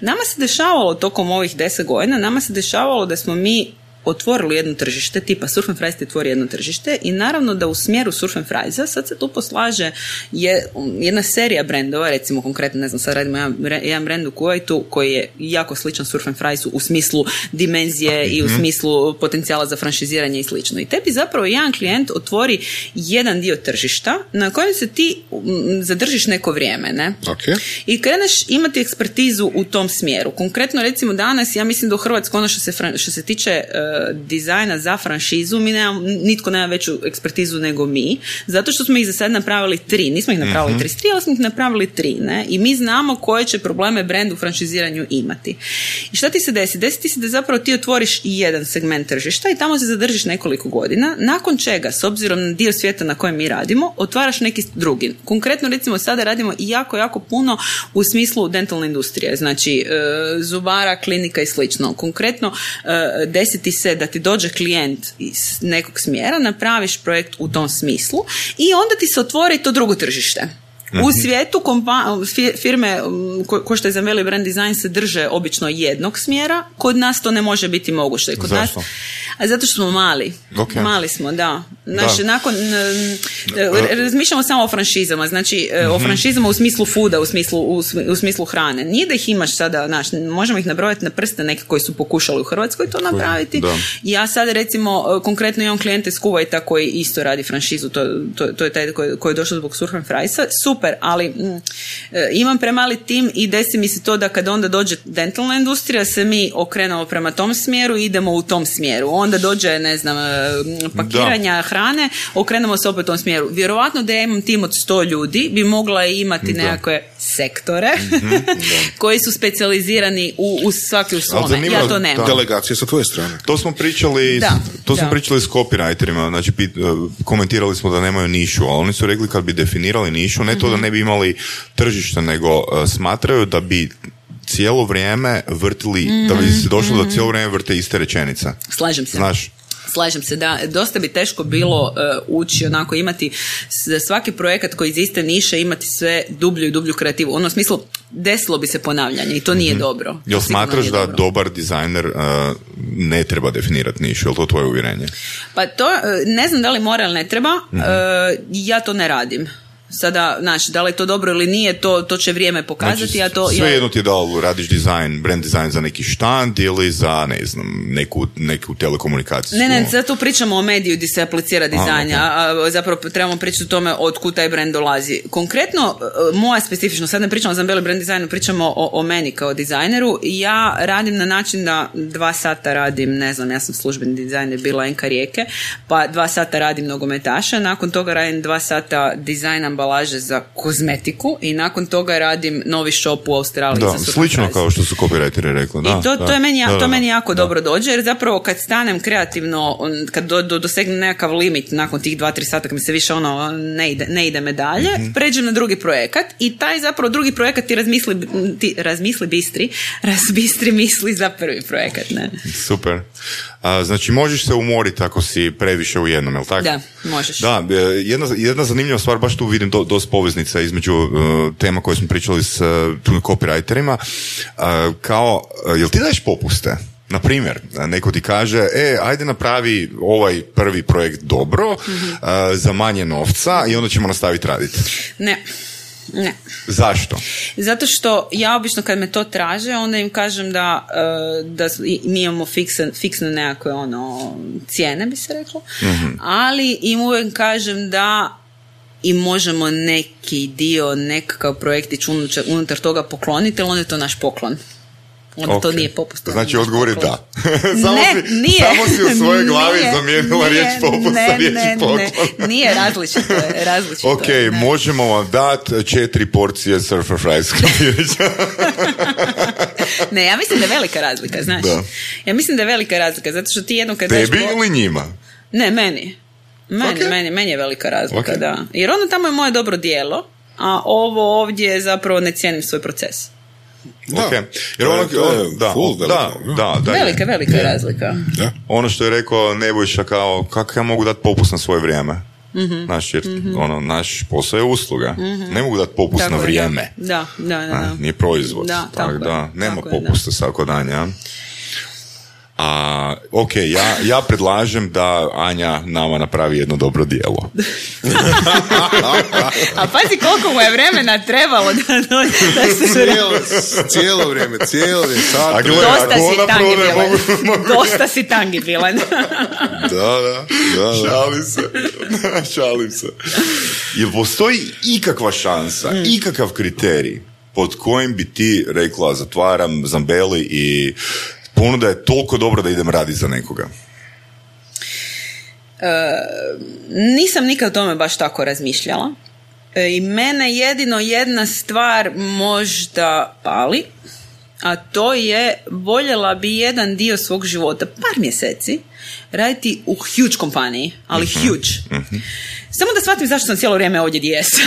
S4: Nama se dešavalo tokom ovih deset godina, nama se dešavalo da smo mi otvorili jedno tržište, tipa Surf and Fries ti otvori jedno tržište i naravno da u smjeru Surf and Friesa sad se tu poslaže je, jedna serija brendova, recimo konkretno, ne znam, sad radimo jedan, bre- jedan brend u Kuwaitu koji je jako sličan Surf and Friesu u smislu dimenzije i u smislu potencijala za franšiziranje i slično. I tebi zapravo jedan klijent otvori jedan dio tržišta na kojem se ti mm, zadržiš neko vrijeme, ne?
S2: Ok.
S4: I kreneš imati ekspertizu u tom smjeru. Konkretno recimo danas, ja mislim da u Hrvatskoj ono što se, što se tiče e, dizajna za franšizu, mi nemam, nitko nema veću ekspertizu nego mi, zato što smo ih za sad napravili tri, nismo ih napravili
S3: Mhm.
S4: 33, ali smo ih napravili tri, ne? I mi znamo koje će probleme brand u franšiziranju imati. I šta ti se desi? Desi ti se da zapravo ti otvoriš i jedan segment tržišta i tamo se zadržiš nekoliko godina, nakon čega, s obzirom na dio svijeta na kojem mi radimo, otvaraš neki drugi. Konkretno, recimo, sada radimo jako, jako puno u smislu dentalne industrije, znači e, zubara, klinika i slično. Konkretno, e, desi ti se da ti dođe klijent iz nekog smjera, napraviš projekt u tom smislu i onda ti se otvori to drugo tržište. U svijetu kompa- fi- firme um, ko, ko što je zameli brand design se drže obično jednog smjera, kod nas to ne može biti moguće. Kod
S3: Zašto?
S4: nas, a zato što smo mali.
S3: Ok.
S4: Mali smo, da. Znači,
S3: Da.
S4: nakon, mm, e, razmišljamo samo o franšizama, znači e, o franšizama u smislu fuda, u smislu, u, smi- u smislu hrane. Nije da ih imaš sada, znaš, možemo ih nabrojati na prste neke koji su pokušali u Hrvatskoj to napraviti.
S3: da.
S4: Ja sad recimo e, konkretno imam klijente iz Kuvajta koji isto radi franšizu, to, to, to je taj koji, koji je došao zbog Surf and Friesa, super, ali mm, e, imam premali tim i desi mi se to da kad onda dođe dentalna industrija se mi okrenemo prema tom smjeru i idemo u tom smjeru. Onda dođe, ne znam, e, pakiranja hrane, okrenemo se opet u tom smjeru. Vjerovatno da ja imam tim od 100 ljudi bi mogla imati nekakve sektore koji su specijalizirani u, u svaki u svome.
S3: zanima-
S4: Ja to nemam.
S3: da.
S2: Delegacija sa tvoje strane.
S3: To smo pričali, s-
S4: Da,
S3: to smo
S4: da.
S3: pričali s copywriterima, znači pit- uh, komentirali smo da nemaju nišu, ali oni su rekli kad bi definirali nišu, ne to. Da ne bi imali tržište, nego uh, smatraju da bi cijelo vrijeme vrtili, da bi se došlo da cijelo vrijeme vrte iste rečenice.
S4: Slažem se.
S3: Znaš,
S4: Slažem se, da. Dosta bi teško bilo e, ući, onako imati za svaki projekat koji iz iste niše imati sve dublju i dublju kreativu. U onom smislu, desilo bi se ponavljanje i to nije dobro. To
S3: Mhm. jel smatraš da
S4: dobro.
S3: dobar dizajner uh, ne treba definirati nišu, je li to tvoje uvjerenje?
S4: Pa to, e, ne znam da li mora ili ne treba,
S3: Mhm.
S4: e, ja to ne radim. Sada, znači, da li je to dobro ili nije, to, to će vrijeme pokazati,
S3: Znači,
S4: ja to...
S3: sve
S4: ja,
S3: jedno ti je da li radiš dizajn, brand dizajn za neki štand ili za, ne znam, neku, neku telekomunikaciju.
S4: Ne, ne, zato pričamo o mediju gdje se aplicira dizajn, a, a zapravo trebamo pričati o tome od kud taj brand dolazi. Konkretno, e, moja specifično, sad ne pričamo o Zambeli brand dizajnu, pričamo o, o meni kao dizajneru. Ja radim na način da dva sata radim, ne znam, ja sam službeni dizajner bila Enka Rijeke, pa dva sata radim nogometaša, nakon toga radim dva sata dizajn ambalaže za kozmetiku i nakon toga radim novi shop u Australiji
S3: Da,
S4: za
S3: slično kao što su copywriteri rekli. Da,
S4: I to,
S3: da,
S4: to je meni,
S3: da, da,
S4: to meni jako
S3: Da.
S4: dobro dođe, jer zapravo kad stanem kreativno, kad do, do, dosegnem nekakav limit nakon tih dva, tri sata, kad mi se više ono ne ide, ne ide me dalje,
S3: Mhm.
S4: pređem na drugi projekat i taj zapravo drugi projekat ti razmisli, ti razmisli bistri, razbistri misli za prvi projekat, ne?
S3: Super. A, znači, možeš se umoriti ako si previše u jednom, jel tako?
S4: Da, možeš.
S3: Da, e, jedna, jedna zanimljiva stvar, baš tu vidim do, dosta poveznica između e, tema koje smo pričali s uh, copywriterima. E, kao, jel ti daješ popuste? Na primjer, neko ti kaže, e, ajde napravi ovaj prvi projekt dobro,
S4: Mhm.
S3: e, za manje novca i onda ćemo nastaviti raditi.
S4: Ne. Ne.
S3: Zašto?
S4: Zato što ja obično kad me to traže, onda im kažem da, e, da mi imamo fiksne nekakve ono, cijene, bi se reklo, ali im uvijek kažem da i možemo neki dio, nekakav projektić unutar, unutar toga pokloniti, ali onda je to naš poklon. Onda to
S3: Ok.
S4: nije popust. to
S3: Znači, odgovor je da. samo,
S4: ne,
S3: si,
S4: nije.
S3: samo si u svojoj glavi
S4: Nije,
S3: zamijenila
S4: nije,
S3: riječ popust
S4: ne,
S3: sa riječi
S4: ne, ne, nije različito je, različito
S3: Ok,
S4: je,
S3: možemo vam dat četiri porcije surfer fries.
S4: Ne, ja mislim da je velika razlika, znaš.
S3: Da.
S4: Ja mislim da je velika razlika, zato što ti jednom kad daš
S3: Tebi
S4: po-
S3: ili njima?
S4: Ne, meni. Meni,
S3: Ok.
S4: meni, meni je velika razlika,
S3: Ok.
S4: da. Jer ono tamo je moje dobro dijelo, a ovo ovdje zapravo ne cijenim svoj proces.
S2: Da.
S3: Ok. Jer
S2: je-
S3: ono,
S2: je
S3: da,
S2: full
S3: da,
S2: velika,
S3: da, da, je.
S4: velika, velika je razlika.
S2: Da.
S3: Ono što je rekao Nebojša kao, kako ja mogu dati popust na svoje vrijeme?
S4: Mhm.
S3: Znaš, jer ono, naš posao je usluga. Ne mogu dati popust
S4: Tako
S3: na
S4: je,
S3: vrijeme.
S4: Da, da, da. da,
S3: A,
S4: da.
S3: nije proizvod.
S4: Da,
S3: tak
S4: tako je,
S3: da, nema
S4: tako je, da.
S3: popusta svako dan, ja. A, ok, ja, ja predlažem da Anja nama napravi jedno dobro dijelo.
S4: A pazi koliko mu je vremena trebalo da, da, da se
S2: Cijelo, cijelo vrijeme, cijelo vrijeme, sat,
S3: A gle,
S2: vremena.
S4: Dosta si tangibilan.
S3: mogu- mogu-
S4: Dosta si tangibilan.
S2: Da, da, da.
S3: Šalim se. Šalim se. Jel postoji ikakva šansa,
S4: Mm.
S3: ikakav kriterij pod kojim bi ti rekla zatvaram Zambeli i ponuda je toliko dobra da idem raditi za nekoga?
S4: Nisam nikad o tome baš tako razmišljala. E, I mene jedino jedna stvar možda pali, a to je voljela bi jedan dio svog života, par mjeseci, raditi u huge kompaniji, ali uh huge. Samo da shvatim zašto sam cijelo vrijeme ovdje gdje jesam.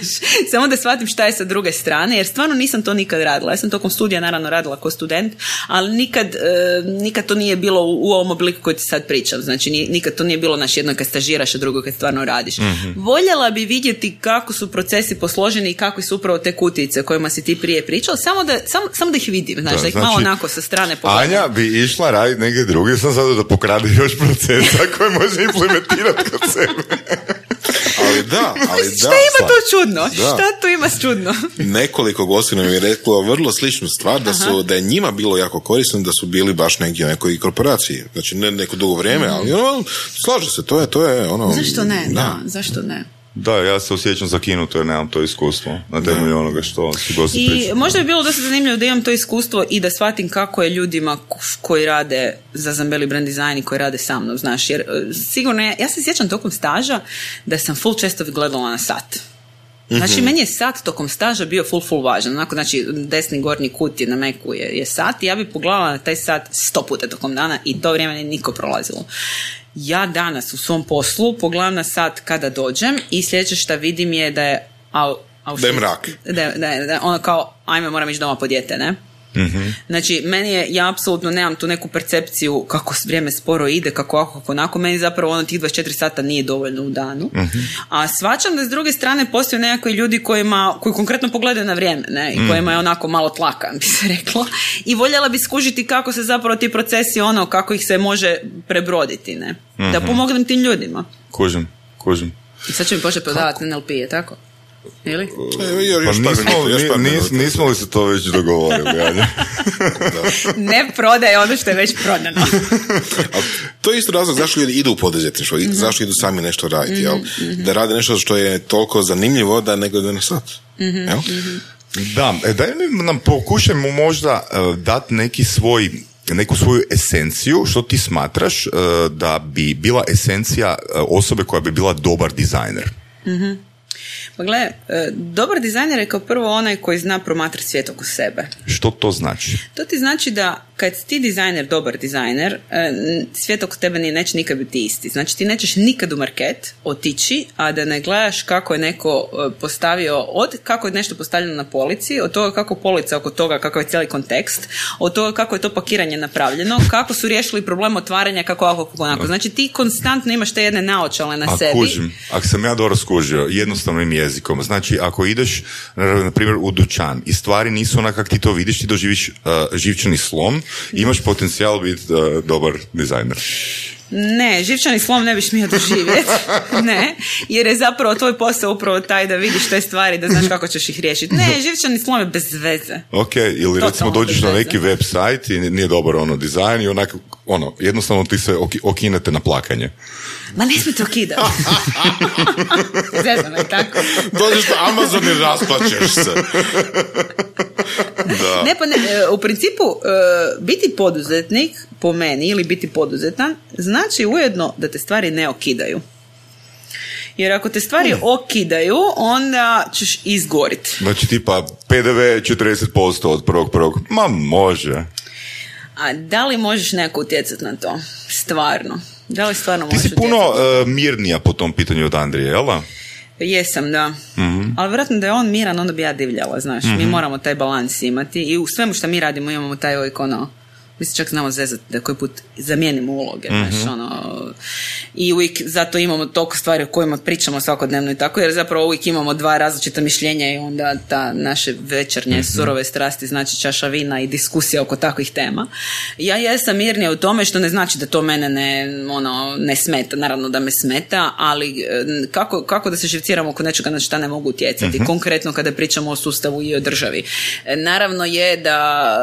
S4: samo da shvatim šta je sa druge strane, jer stvarno nisam to nikad radila. Ja sam tokom studija naravno radila kao student, ali nikad, e, nikad to nije bilo u, ovom obliku koji ti sad pričam. Znači, nikad to nije bilo naš jedno kad stažiraš, a drugo kad stvarno radiš. mm Voljela bi vidjeti kako su procesi posloženi i kakvi su upravo te kutice kojima si ti prije pričao, samo da, samo, samo da ih vidim, znači, da, ih malo znači, onako sa strane pogledam.
S3: Anja bi išla raditi neke druge, sam sada da pokrade još procesa koje može implementirati kod sebe.
S2: ali da, ali da.
S4: Šta ima tu čudno? Da. Šta tu ima čudno?
S2: Nekoliko gostiju nam je reklo vrlo sličnu stvar, da, su, da je njima bilo jako korisno da su bili baš negdje u nekoj korporaciji. Znači, ne neko dugo vrijeme, mm. ali ono, slaže se, to je, to je ono...
S4: Zašto ne? Da, da zašto ne?
S3: Da, ja se osjećam zakinuto jer nemam to iskustvo na temelju onoga što su gosti I
S4: možda bi bilo dosta zanimljivo da imam to iskustvo i da shvatim kako je ljudima koji rade za Zambeli brand design i koji rade sa mnom, znaš, jer e, sigurno ja, ja se sjećam tokom staža da sam full često gledala na sat. Znači, mm meni je sat tokom staža bio full, full važan. Onako, znači, desni gornji kut je na meku je, je sat i ja bi pogledala na taj sat sto puta tokom dana i to vrijeme nije niko prolazilo ja danas u svom poslu pogledam na sat kada dođem i sljedeće što vidim je da je au,
S2: da je mrak.
S4: Da, da, da, ono kao, ajme, moram ići doma po dijete, ne? Mm Znači, meni je, ja apsolutno nemam tu neku percepciju kako vrijeme sporo ide, kako ovako, kako onako, meni zapravo ono tih 24 sata nije dovoljno u danu. mm A svačam da s druge strane postoje nekakvi ljudi kojima, koji konkretno pogledaju na vrijeme, ne, i kojima je onako malo tlaka, bi se reklo. I voljela bi skužiti kako se zapravo ti procesi, ono, kako ih se može prebroditi, ne. Da mhm. pomognem tim ljudima.
S3: Kužim, kužim.
S4: I sad će mi početi prodavati NLP, je tako? Ili?
S3: E, pa nismo, nis, nismo li se to već dogovorili?
S4: ne prodaje ono što je već prodano.
S2: to je isto razlog zašto ljudi idu u poduzetništvo, mm zašto idu sami nešto raditi, jel? Mhm, da rade nešto što je toliko zanimljivo da nego da ne sad. mm
S3: Da, e, daj nam pokušajmo možda uh, dati neki svoj neku svoju esenciju, što ti smatraš uh, da bi bila esencija osobe koja bi bila dobar dizajner?
S4: mm pa gle, e, dobar dizajner je kao prvo onaj koji zna promatrati svijet oko sebe.
S3: Što to znači?
S4: To ti znači da kad ti dizajner, dobar dizajner, e, svijet oko tebe neće nikad biti isti. Znači ti nećeš nikad u market otići, a da ne gledaš kako je neko e, postavio, od kako je nešto postavljeno na polici, od toga kako polica oko toga, kakav je cijeli kontekst, od toga kako je to pakiranje napravljeno, kako su riješili problem otvaranja, kako ovako, kako onako. Znači ti konstantno imaš te jedne naočale na
S3: a,
S4: sebi.
S3: Kužim. Ako sam ja dobro skužio, jednostavnim jezikom. Znači, ako ideš, na primjer, u dućan i stvari nisu onak kako ti to vidiš, ti doživiš uh, živčani slom, imaš potencijal biti uh, dobar dizajner.
S4: Ne, živčani slom ne bi smio doživjeti. ne, jer je zapravo tvoj posao upravo taj da vidiš te stvari, da znaš kako ćeš ih riješiti. Ne, živčani slom je bez veze.
S3: Ok, ili recimo dođeš na neki website i nije dobar ono dizajn i onako, ono, jednostavno ti se okinete na plakanje.
S4: Ma ne smijete okidati. Zezano je tako.
S2: Dođeš na Amazon i rasplaćeš se.
S4: Da. Ne, pa ne, e, u principu e, biti poduzetnik po meni ili biti poduzetan znači ujedno da te stvari ne okidaju. Jer ako te stvari okidaju, onda ćeš izgoriti.
S3: Znači tipa PDV 40% od prvog prvog. Ma može.
S4: A da li možeš neko utjecati na to? Stvarno. Da li stvarno
S3: Ti si puno uh, mirnija po tom pitanju od Andrije, jel da?
S4: Jesam, da. mm Ali vjerojatno da je on miran, onda bi ja divljala, znaš. Mi mhm. moramo taj balans imati i u svemu što mi radimo imamo taj uvijek ono mi se čak znamo zezati da koji put zamijenimo uloge, mm ono, i uvijek zato imamo toliko stvari o kojima pričamo svakodnevno i tako, jer zapravo uvijek imamo dva različita mišljenja i onda ta naše večernje mm surove strasti znači čaša vina i diskusija oko takvih tema. Ja jesam mirnija u tome što ne znači da to mene ne, ono, ne smeta, naravno da me smeta, ali kako, kako da se živciramo oko nečega na šta ne mogu utjecati, mhm. konkretno kada pričamo o sustavu i o državi. E, naravno je da,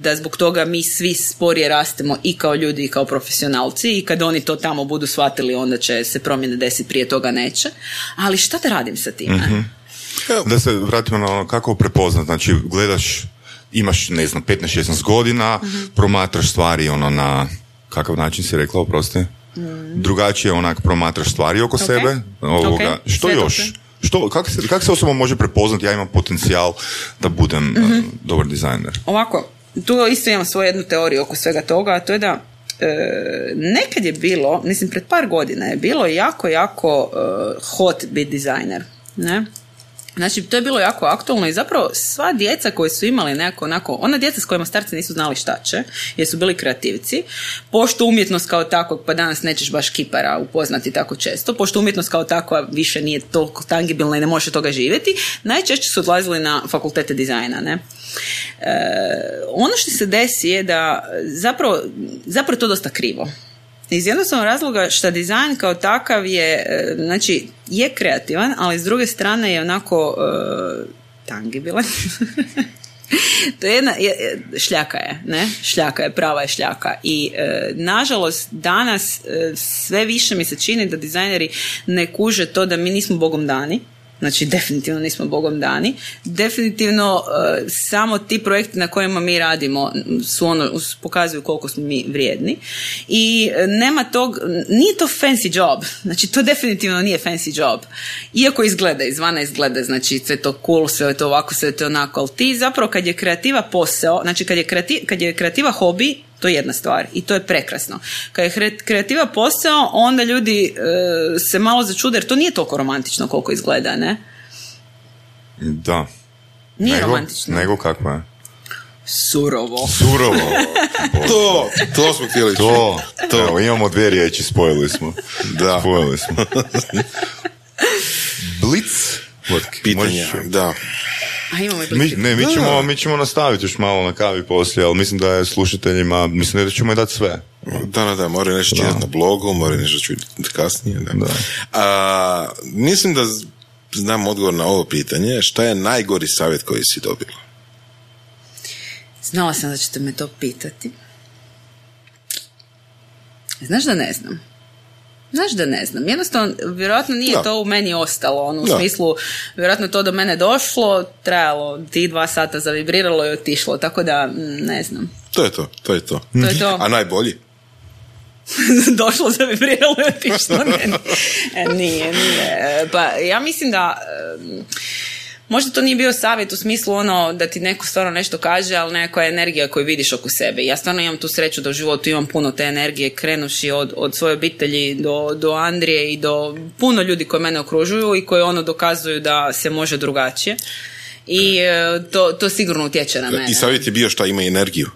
S4: da zbog toga mi svi sporije rastemo i kao ljudi i kao profesionalci i kad oni to tamo budu shvatili onda će se promjene desiti, prije toga neće. Ali šta da radim sa time?
S3: mm Da se vratimo na ono kako prepoznat, znači gledaš imaš, ne znam, 15-16 godina, promatraš stvari ono na, kakav način si rekla, oprosti? Drugačije onak promatraš stvari oko sebe. Ovoga.
S4: Ok,
S3: Što
S4: sve
S3: još? Što, kako se, kak se osoba može prepoznati, ja imam potencijal da budem uh, dobar dizajner?
S4: Ovako, tu isto imam svoju jednu teoriju oko svega toga, a to je da e, nekad je bilo, mislim pred par godina je bilo jako, jako e, hot bit dizajner. Ne? Znači, to je bilo jako aktualno i zapravo sva djeca koji su imali nekako onako, ona djeca s kojima starci nisu znali šta će, jer su bili kreativci, pošto umjetnost kao takvog, pa danas nećeš baš kipara upoznati tako često, pošto umjetnost kao takva više nije toliko tangibilna i ne možeš od toga živjeti, najčešće su odlazili na fakultete dizajna, ne? E, ono što se desi je da zapravo, zapravo to dosta krivo. Iz jednostavnog razloga što dizajn kao takav je, e, znači, je kreativan, ali s druge strane je onako e, tangibilan. to je jedna, je- je- šljaka je, ne? Šljaka je, prava je šljaka. I e, nažalost danas e, sve više mi se čini da dizajneri ne kuže to da mi nismo bogom dani. Znači, definitivno nismo bogom dani. Definitivno e, samo ti projekti na kojima mi radimo su ono, pokazuju koliko smo mi vrijedni. I e, nema tog, nije to fancy job. Znači, to definitivno nije fancy job. Iako izgleda, izvana izgleda, znači sve to cool, sve to ovako, sve to onako, ali ti zapravo kad je kreativa posao, znači kad je, kreati- kad je kreativa hobi, to je jedna stvar i to je prekrasno. Kad je kreativa posao, onda ljudi e, se malo začude, jer to nije toliko romantično koliko izgleda, ne?
S3: Da.
S4: Nije
S3: nego,
S4: romantično.
S3: Nego kako je?
S4: Surovo.
S3: Surovo.
S2: To, to smo htjeli
S3: To, to. Evo, imamo dvije riječi, spojili smo.
S2: Da.
S3: Spojili smo. Blitz? Možeš-
S2: da.
S4: A imamo i
S3: Mi, ne, mi
S2: Da.
S3: ćemo, mi ćemo nastaviti još malo na kavi poslije, ali mislim da je slušateljima, mislim da ćemo i dati sve.
S2: Da, da, da, moraju nešto čitati na blogu, moraju nešto čitati kasnije. Da. A, mislim da znam odgovor na ovo pitanje. Šta je najgori savjet koji si dobila?
S4: Znala sam da ćete me to pitati. Znaš da ne znam. Znaš da ne znam. Jednostavno, vjerojatno nije
S2: Da.
S4: to u meni ostalo. Ono, u
S2: Da.
S4: smislu, vjerojatno je to do mene došlo, trajalo ti dva sata, zavibriralo i otišlo. Tako da, mm, ne znam.
S2: To je to, to je to.
S4: To je to.
S2: A najbolji?
S4: došlo, zavibriralo i otišlo. Ne, ne. E, Nije, nije. Pa ja mislim da... e, Možda to nije bio savjet u smislu ono da ti neko stvarno nešto kaže, ali neka je energija koju vidiš oko sebe. Ja stvarno imam tu sreću da u životu imam puno te energije, krenuši od, od svoje obitelji do, do Andrije i do puno ljudi koji mene okružuju i koji ono dokazuju da se može drugačije. I e, to, to sigurno utječe na mene.
S2: I savjet je bio šta ima energiju.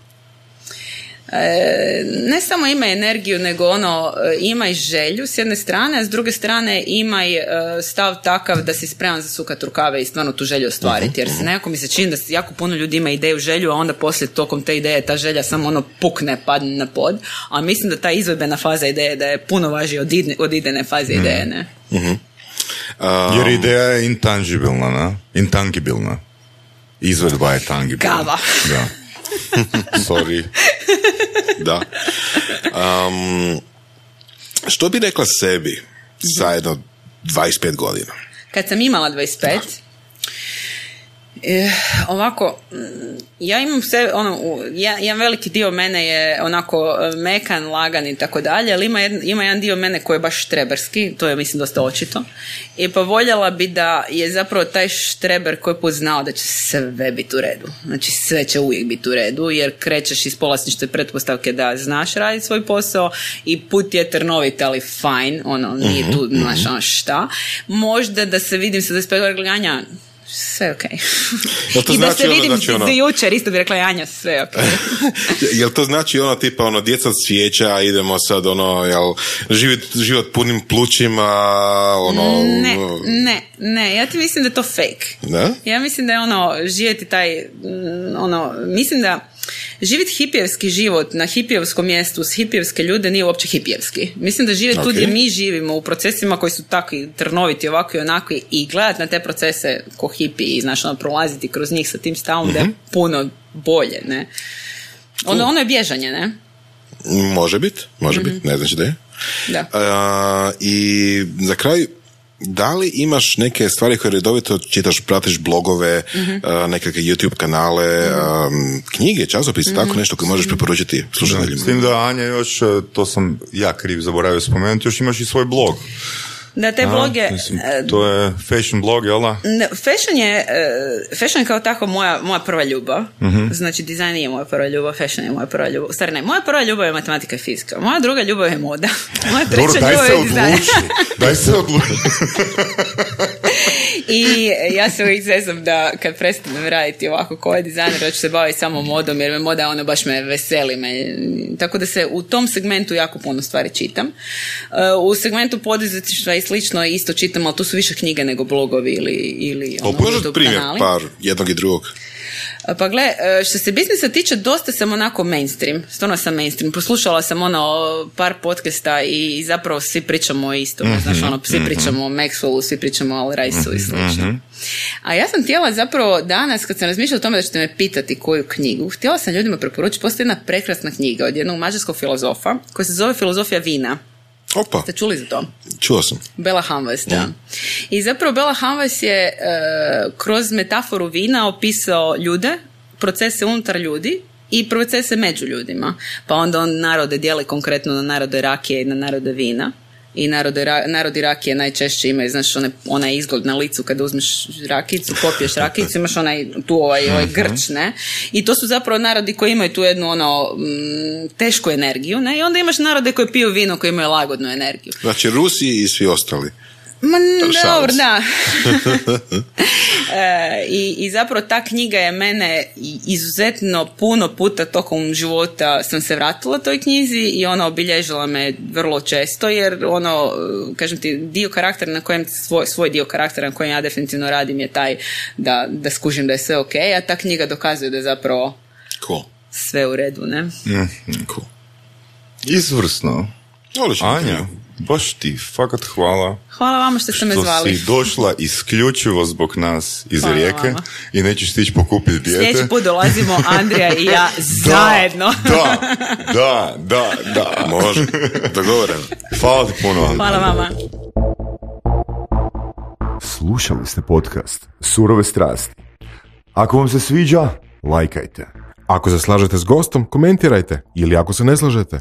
S4: E, ne samo ima energiju, nego ono, e, ima i želju s jedne strane, a s druge strane ima i e, stav takav da si spreman za sukat rukave i stvarno tu želju ostvariti. Jer se nekako mi se čini da jako puno ljudi ima ideju, želju, a onda poslije tokom te ideje ta želja samo ono pukne, padne na pod. A mislim da ta izvedbena faza ideje da je puno važnija od, idne, od idejne faze ideje, ne?
S2: A,
S3: Jer ideja je intangibilna, na? Intangibilna. Izvedba je tangibilna.
S4: Kava.
S3: Da. Sorry.
S2: Da. Um, što bi rekla sebi za jedno 25 godina?
S4: Kad sam imala 25, E, ovako, mm, ja imam sve, ono, ja- jedan veliki dio mene je onako e, mekan, lagan i tako dalje, ali ima, jedan, ima jedan dio mene koji je baš štreberski, to je mislim dosta očito. I pa voljela bi da je zapravo taj štreber koji je poznao da će sve biti u redu. Znači sve će uvijek biti u redu, jer krećeš iz polasnične pretpostavke da znaš raditi svoj posao i put je trnovit, ali fajn, ono, nije tu, znaš, ono šta. Možda da se vidim sa 25 godina, sve ok.
S2: Jel to
S4: I da
S2: znači
S4: se
S2: ono,
S4: vidim
S2: znači ono-
S4: za jučer, isto bi rekla Janja, sve ok.
S2: Jel to znači ono tipa ono djeca svijeća, idemo sad ono, jel život, život punim plućima, ono...
S4: Ne, ne, ne, ja ti mislim da je to fake.
S2: Da?
S4: Ja mislim da je ono, živjeti taj, mm, ono, mislim da živjeti hipijevski život na hipijevskom mjestu s hipijevske ljude nije uopće hipijevski. Mislim da živjeti tu
S2: Ok.
S4: gdje mi živimo u procesima koji su takvi trnoviti, ovakvi i onakvi i gledati na te procese ko hipi i znaš, ono, prolaziti kroz njih sa tim stavom da je puno bolje, ne. Ono, ono je bježanje, ne?
S2: Može biti, može biti, ne znači da je.
S4: Da.
S2: A, I za kraj, da li imaš neke stvari koje redovito čitaš, pratiš blogove,
S4: Mhm.
S2: a, nekakve YouTube kanale, a, knjige, časopise,
S4: Mhm.
S2: tako nešto koje možeš preporučiti
S3: S
S2: slušateljima?
S3: tim da Anja još, e, to sam ja kriv zaboravio spomenuti, još imaš i svoj blog.
S4: Da, te
S3: A,
S4: bloge...
S3: mislim,
S4: e,
S3: to je fashion blog, jel
S4: Fashion je, e, fashion je kao tako moja, moja prva ljubav. Znači, dizajn nije moja prva ljubav, fashion je moja prva ljubav. U stvari ne, moja prva ljubav je matematika i fizika. Moja druga ljubav je moda. Moja treća
S3: daj
S4: ljubav
S3: se
S4: je dizajn.
S3: Daj se odluči.
S4: I ja se uvijek zezam da kad prestanem raditi ovako ko je dizajner, da ću se baviti samo modom, jer me moda ono baš me veseli. Me. Tako da se u tom segmentu jako puno stvari čitam. E, U segmentu poduzetništva i slično isto čitam, ali tu su više knjige nego blogovi ili, ili ono, YouTube
S2: primjer
S4: kanali.
S2: par jednog i drugog.
S4: Pa gle, e, što se biznisa tiče, dosta sam onako mainstream. Stvarno sam mainstream. Poslušala sam ono par podcasta i zapravo svi pričamo o istom. Znaš, ono, svi pričamo o Maxwellu, svi pričamo o Al Riceu i slično. A ja sam htjela zapravo danas, kad sam razmišljala o tome da ćete me pitati koju knjigu, htjela sam ljudima preporučiti, postoji jedna prekrasna knjiga od jednog mađarskog filozofa koja se zove Filozofija vina.
S2: Opa,
S4: Ste čuli za to?
S2: čuo sam.
S4: Bela Hamvas, da. I zapravo Bela Hamvas je e, kroz metaforu vina opisao ljude, procese unutar ljudi i procese među ljudima. Pa onda on narode dijeli konkretno na narode rakije i na narode vina. I narode, narodi rakije najčešće imaju, znaš, one, onaj izgled na licu kada uzmeš rakicu, popiješ rakicu, imaš onaj, tu ovaj, ovaj grč, ne? I to su zapravo narodi koji imaju tu jednu ono, mm, tešku energiju, ne? I onda imaš narode koji piju vino koji imaju lagodnu energiju.
S2: Znači, Rusi i svi ostali.
S4: Ma dobro, da. e, i, I zapravo ta knjiga je mene izuzetno puno puta tokom života sam se vratila toj knjizi i ona obilježila me vrlo često jer ono, kažem ti, dio karaktera na kojem, svoj, svoj dio karaktera na kojem ja definitivno radim je taj da, da skužim da je sve ok, a ta knjiga dokazuje da je zapravo
S2: Cool.
S4: sve u redu, ne?
S2: Cool.
S3: Izvrsno.
S2: Odlično.
S3: Anja, baš ti, fakat hvala.
S4: Hvala vama što ste me
S3: što
S4: zvali.
S3: si došla isključivo zbog nas iz
S4: Hvala
S3: Rijeke
S4: vama.
S3: i nećeš stići pokupiti dijete.
S4: Sljedeći put dolazimo Andrija i ja zajedno.
S3: Da, da, da, da.
S2: Može, dogovoreno.
S3: Hvala ti puno. Anja.
S4: Hvala vama.
S5: Slušali ste podcast Surove strasti. Ako vam se sviđa, lajkajte.
S6: Ako se slažete s gostom, komentirajte ili ako se ne slažete,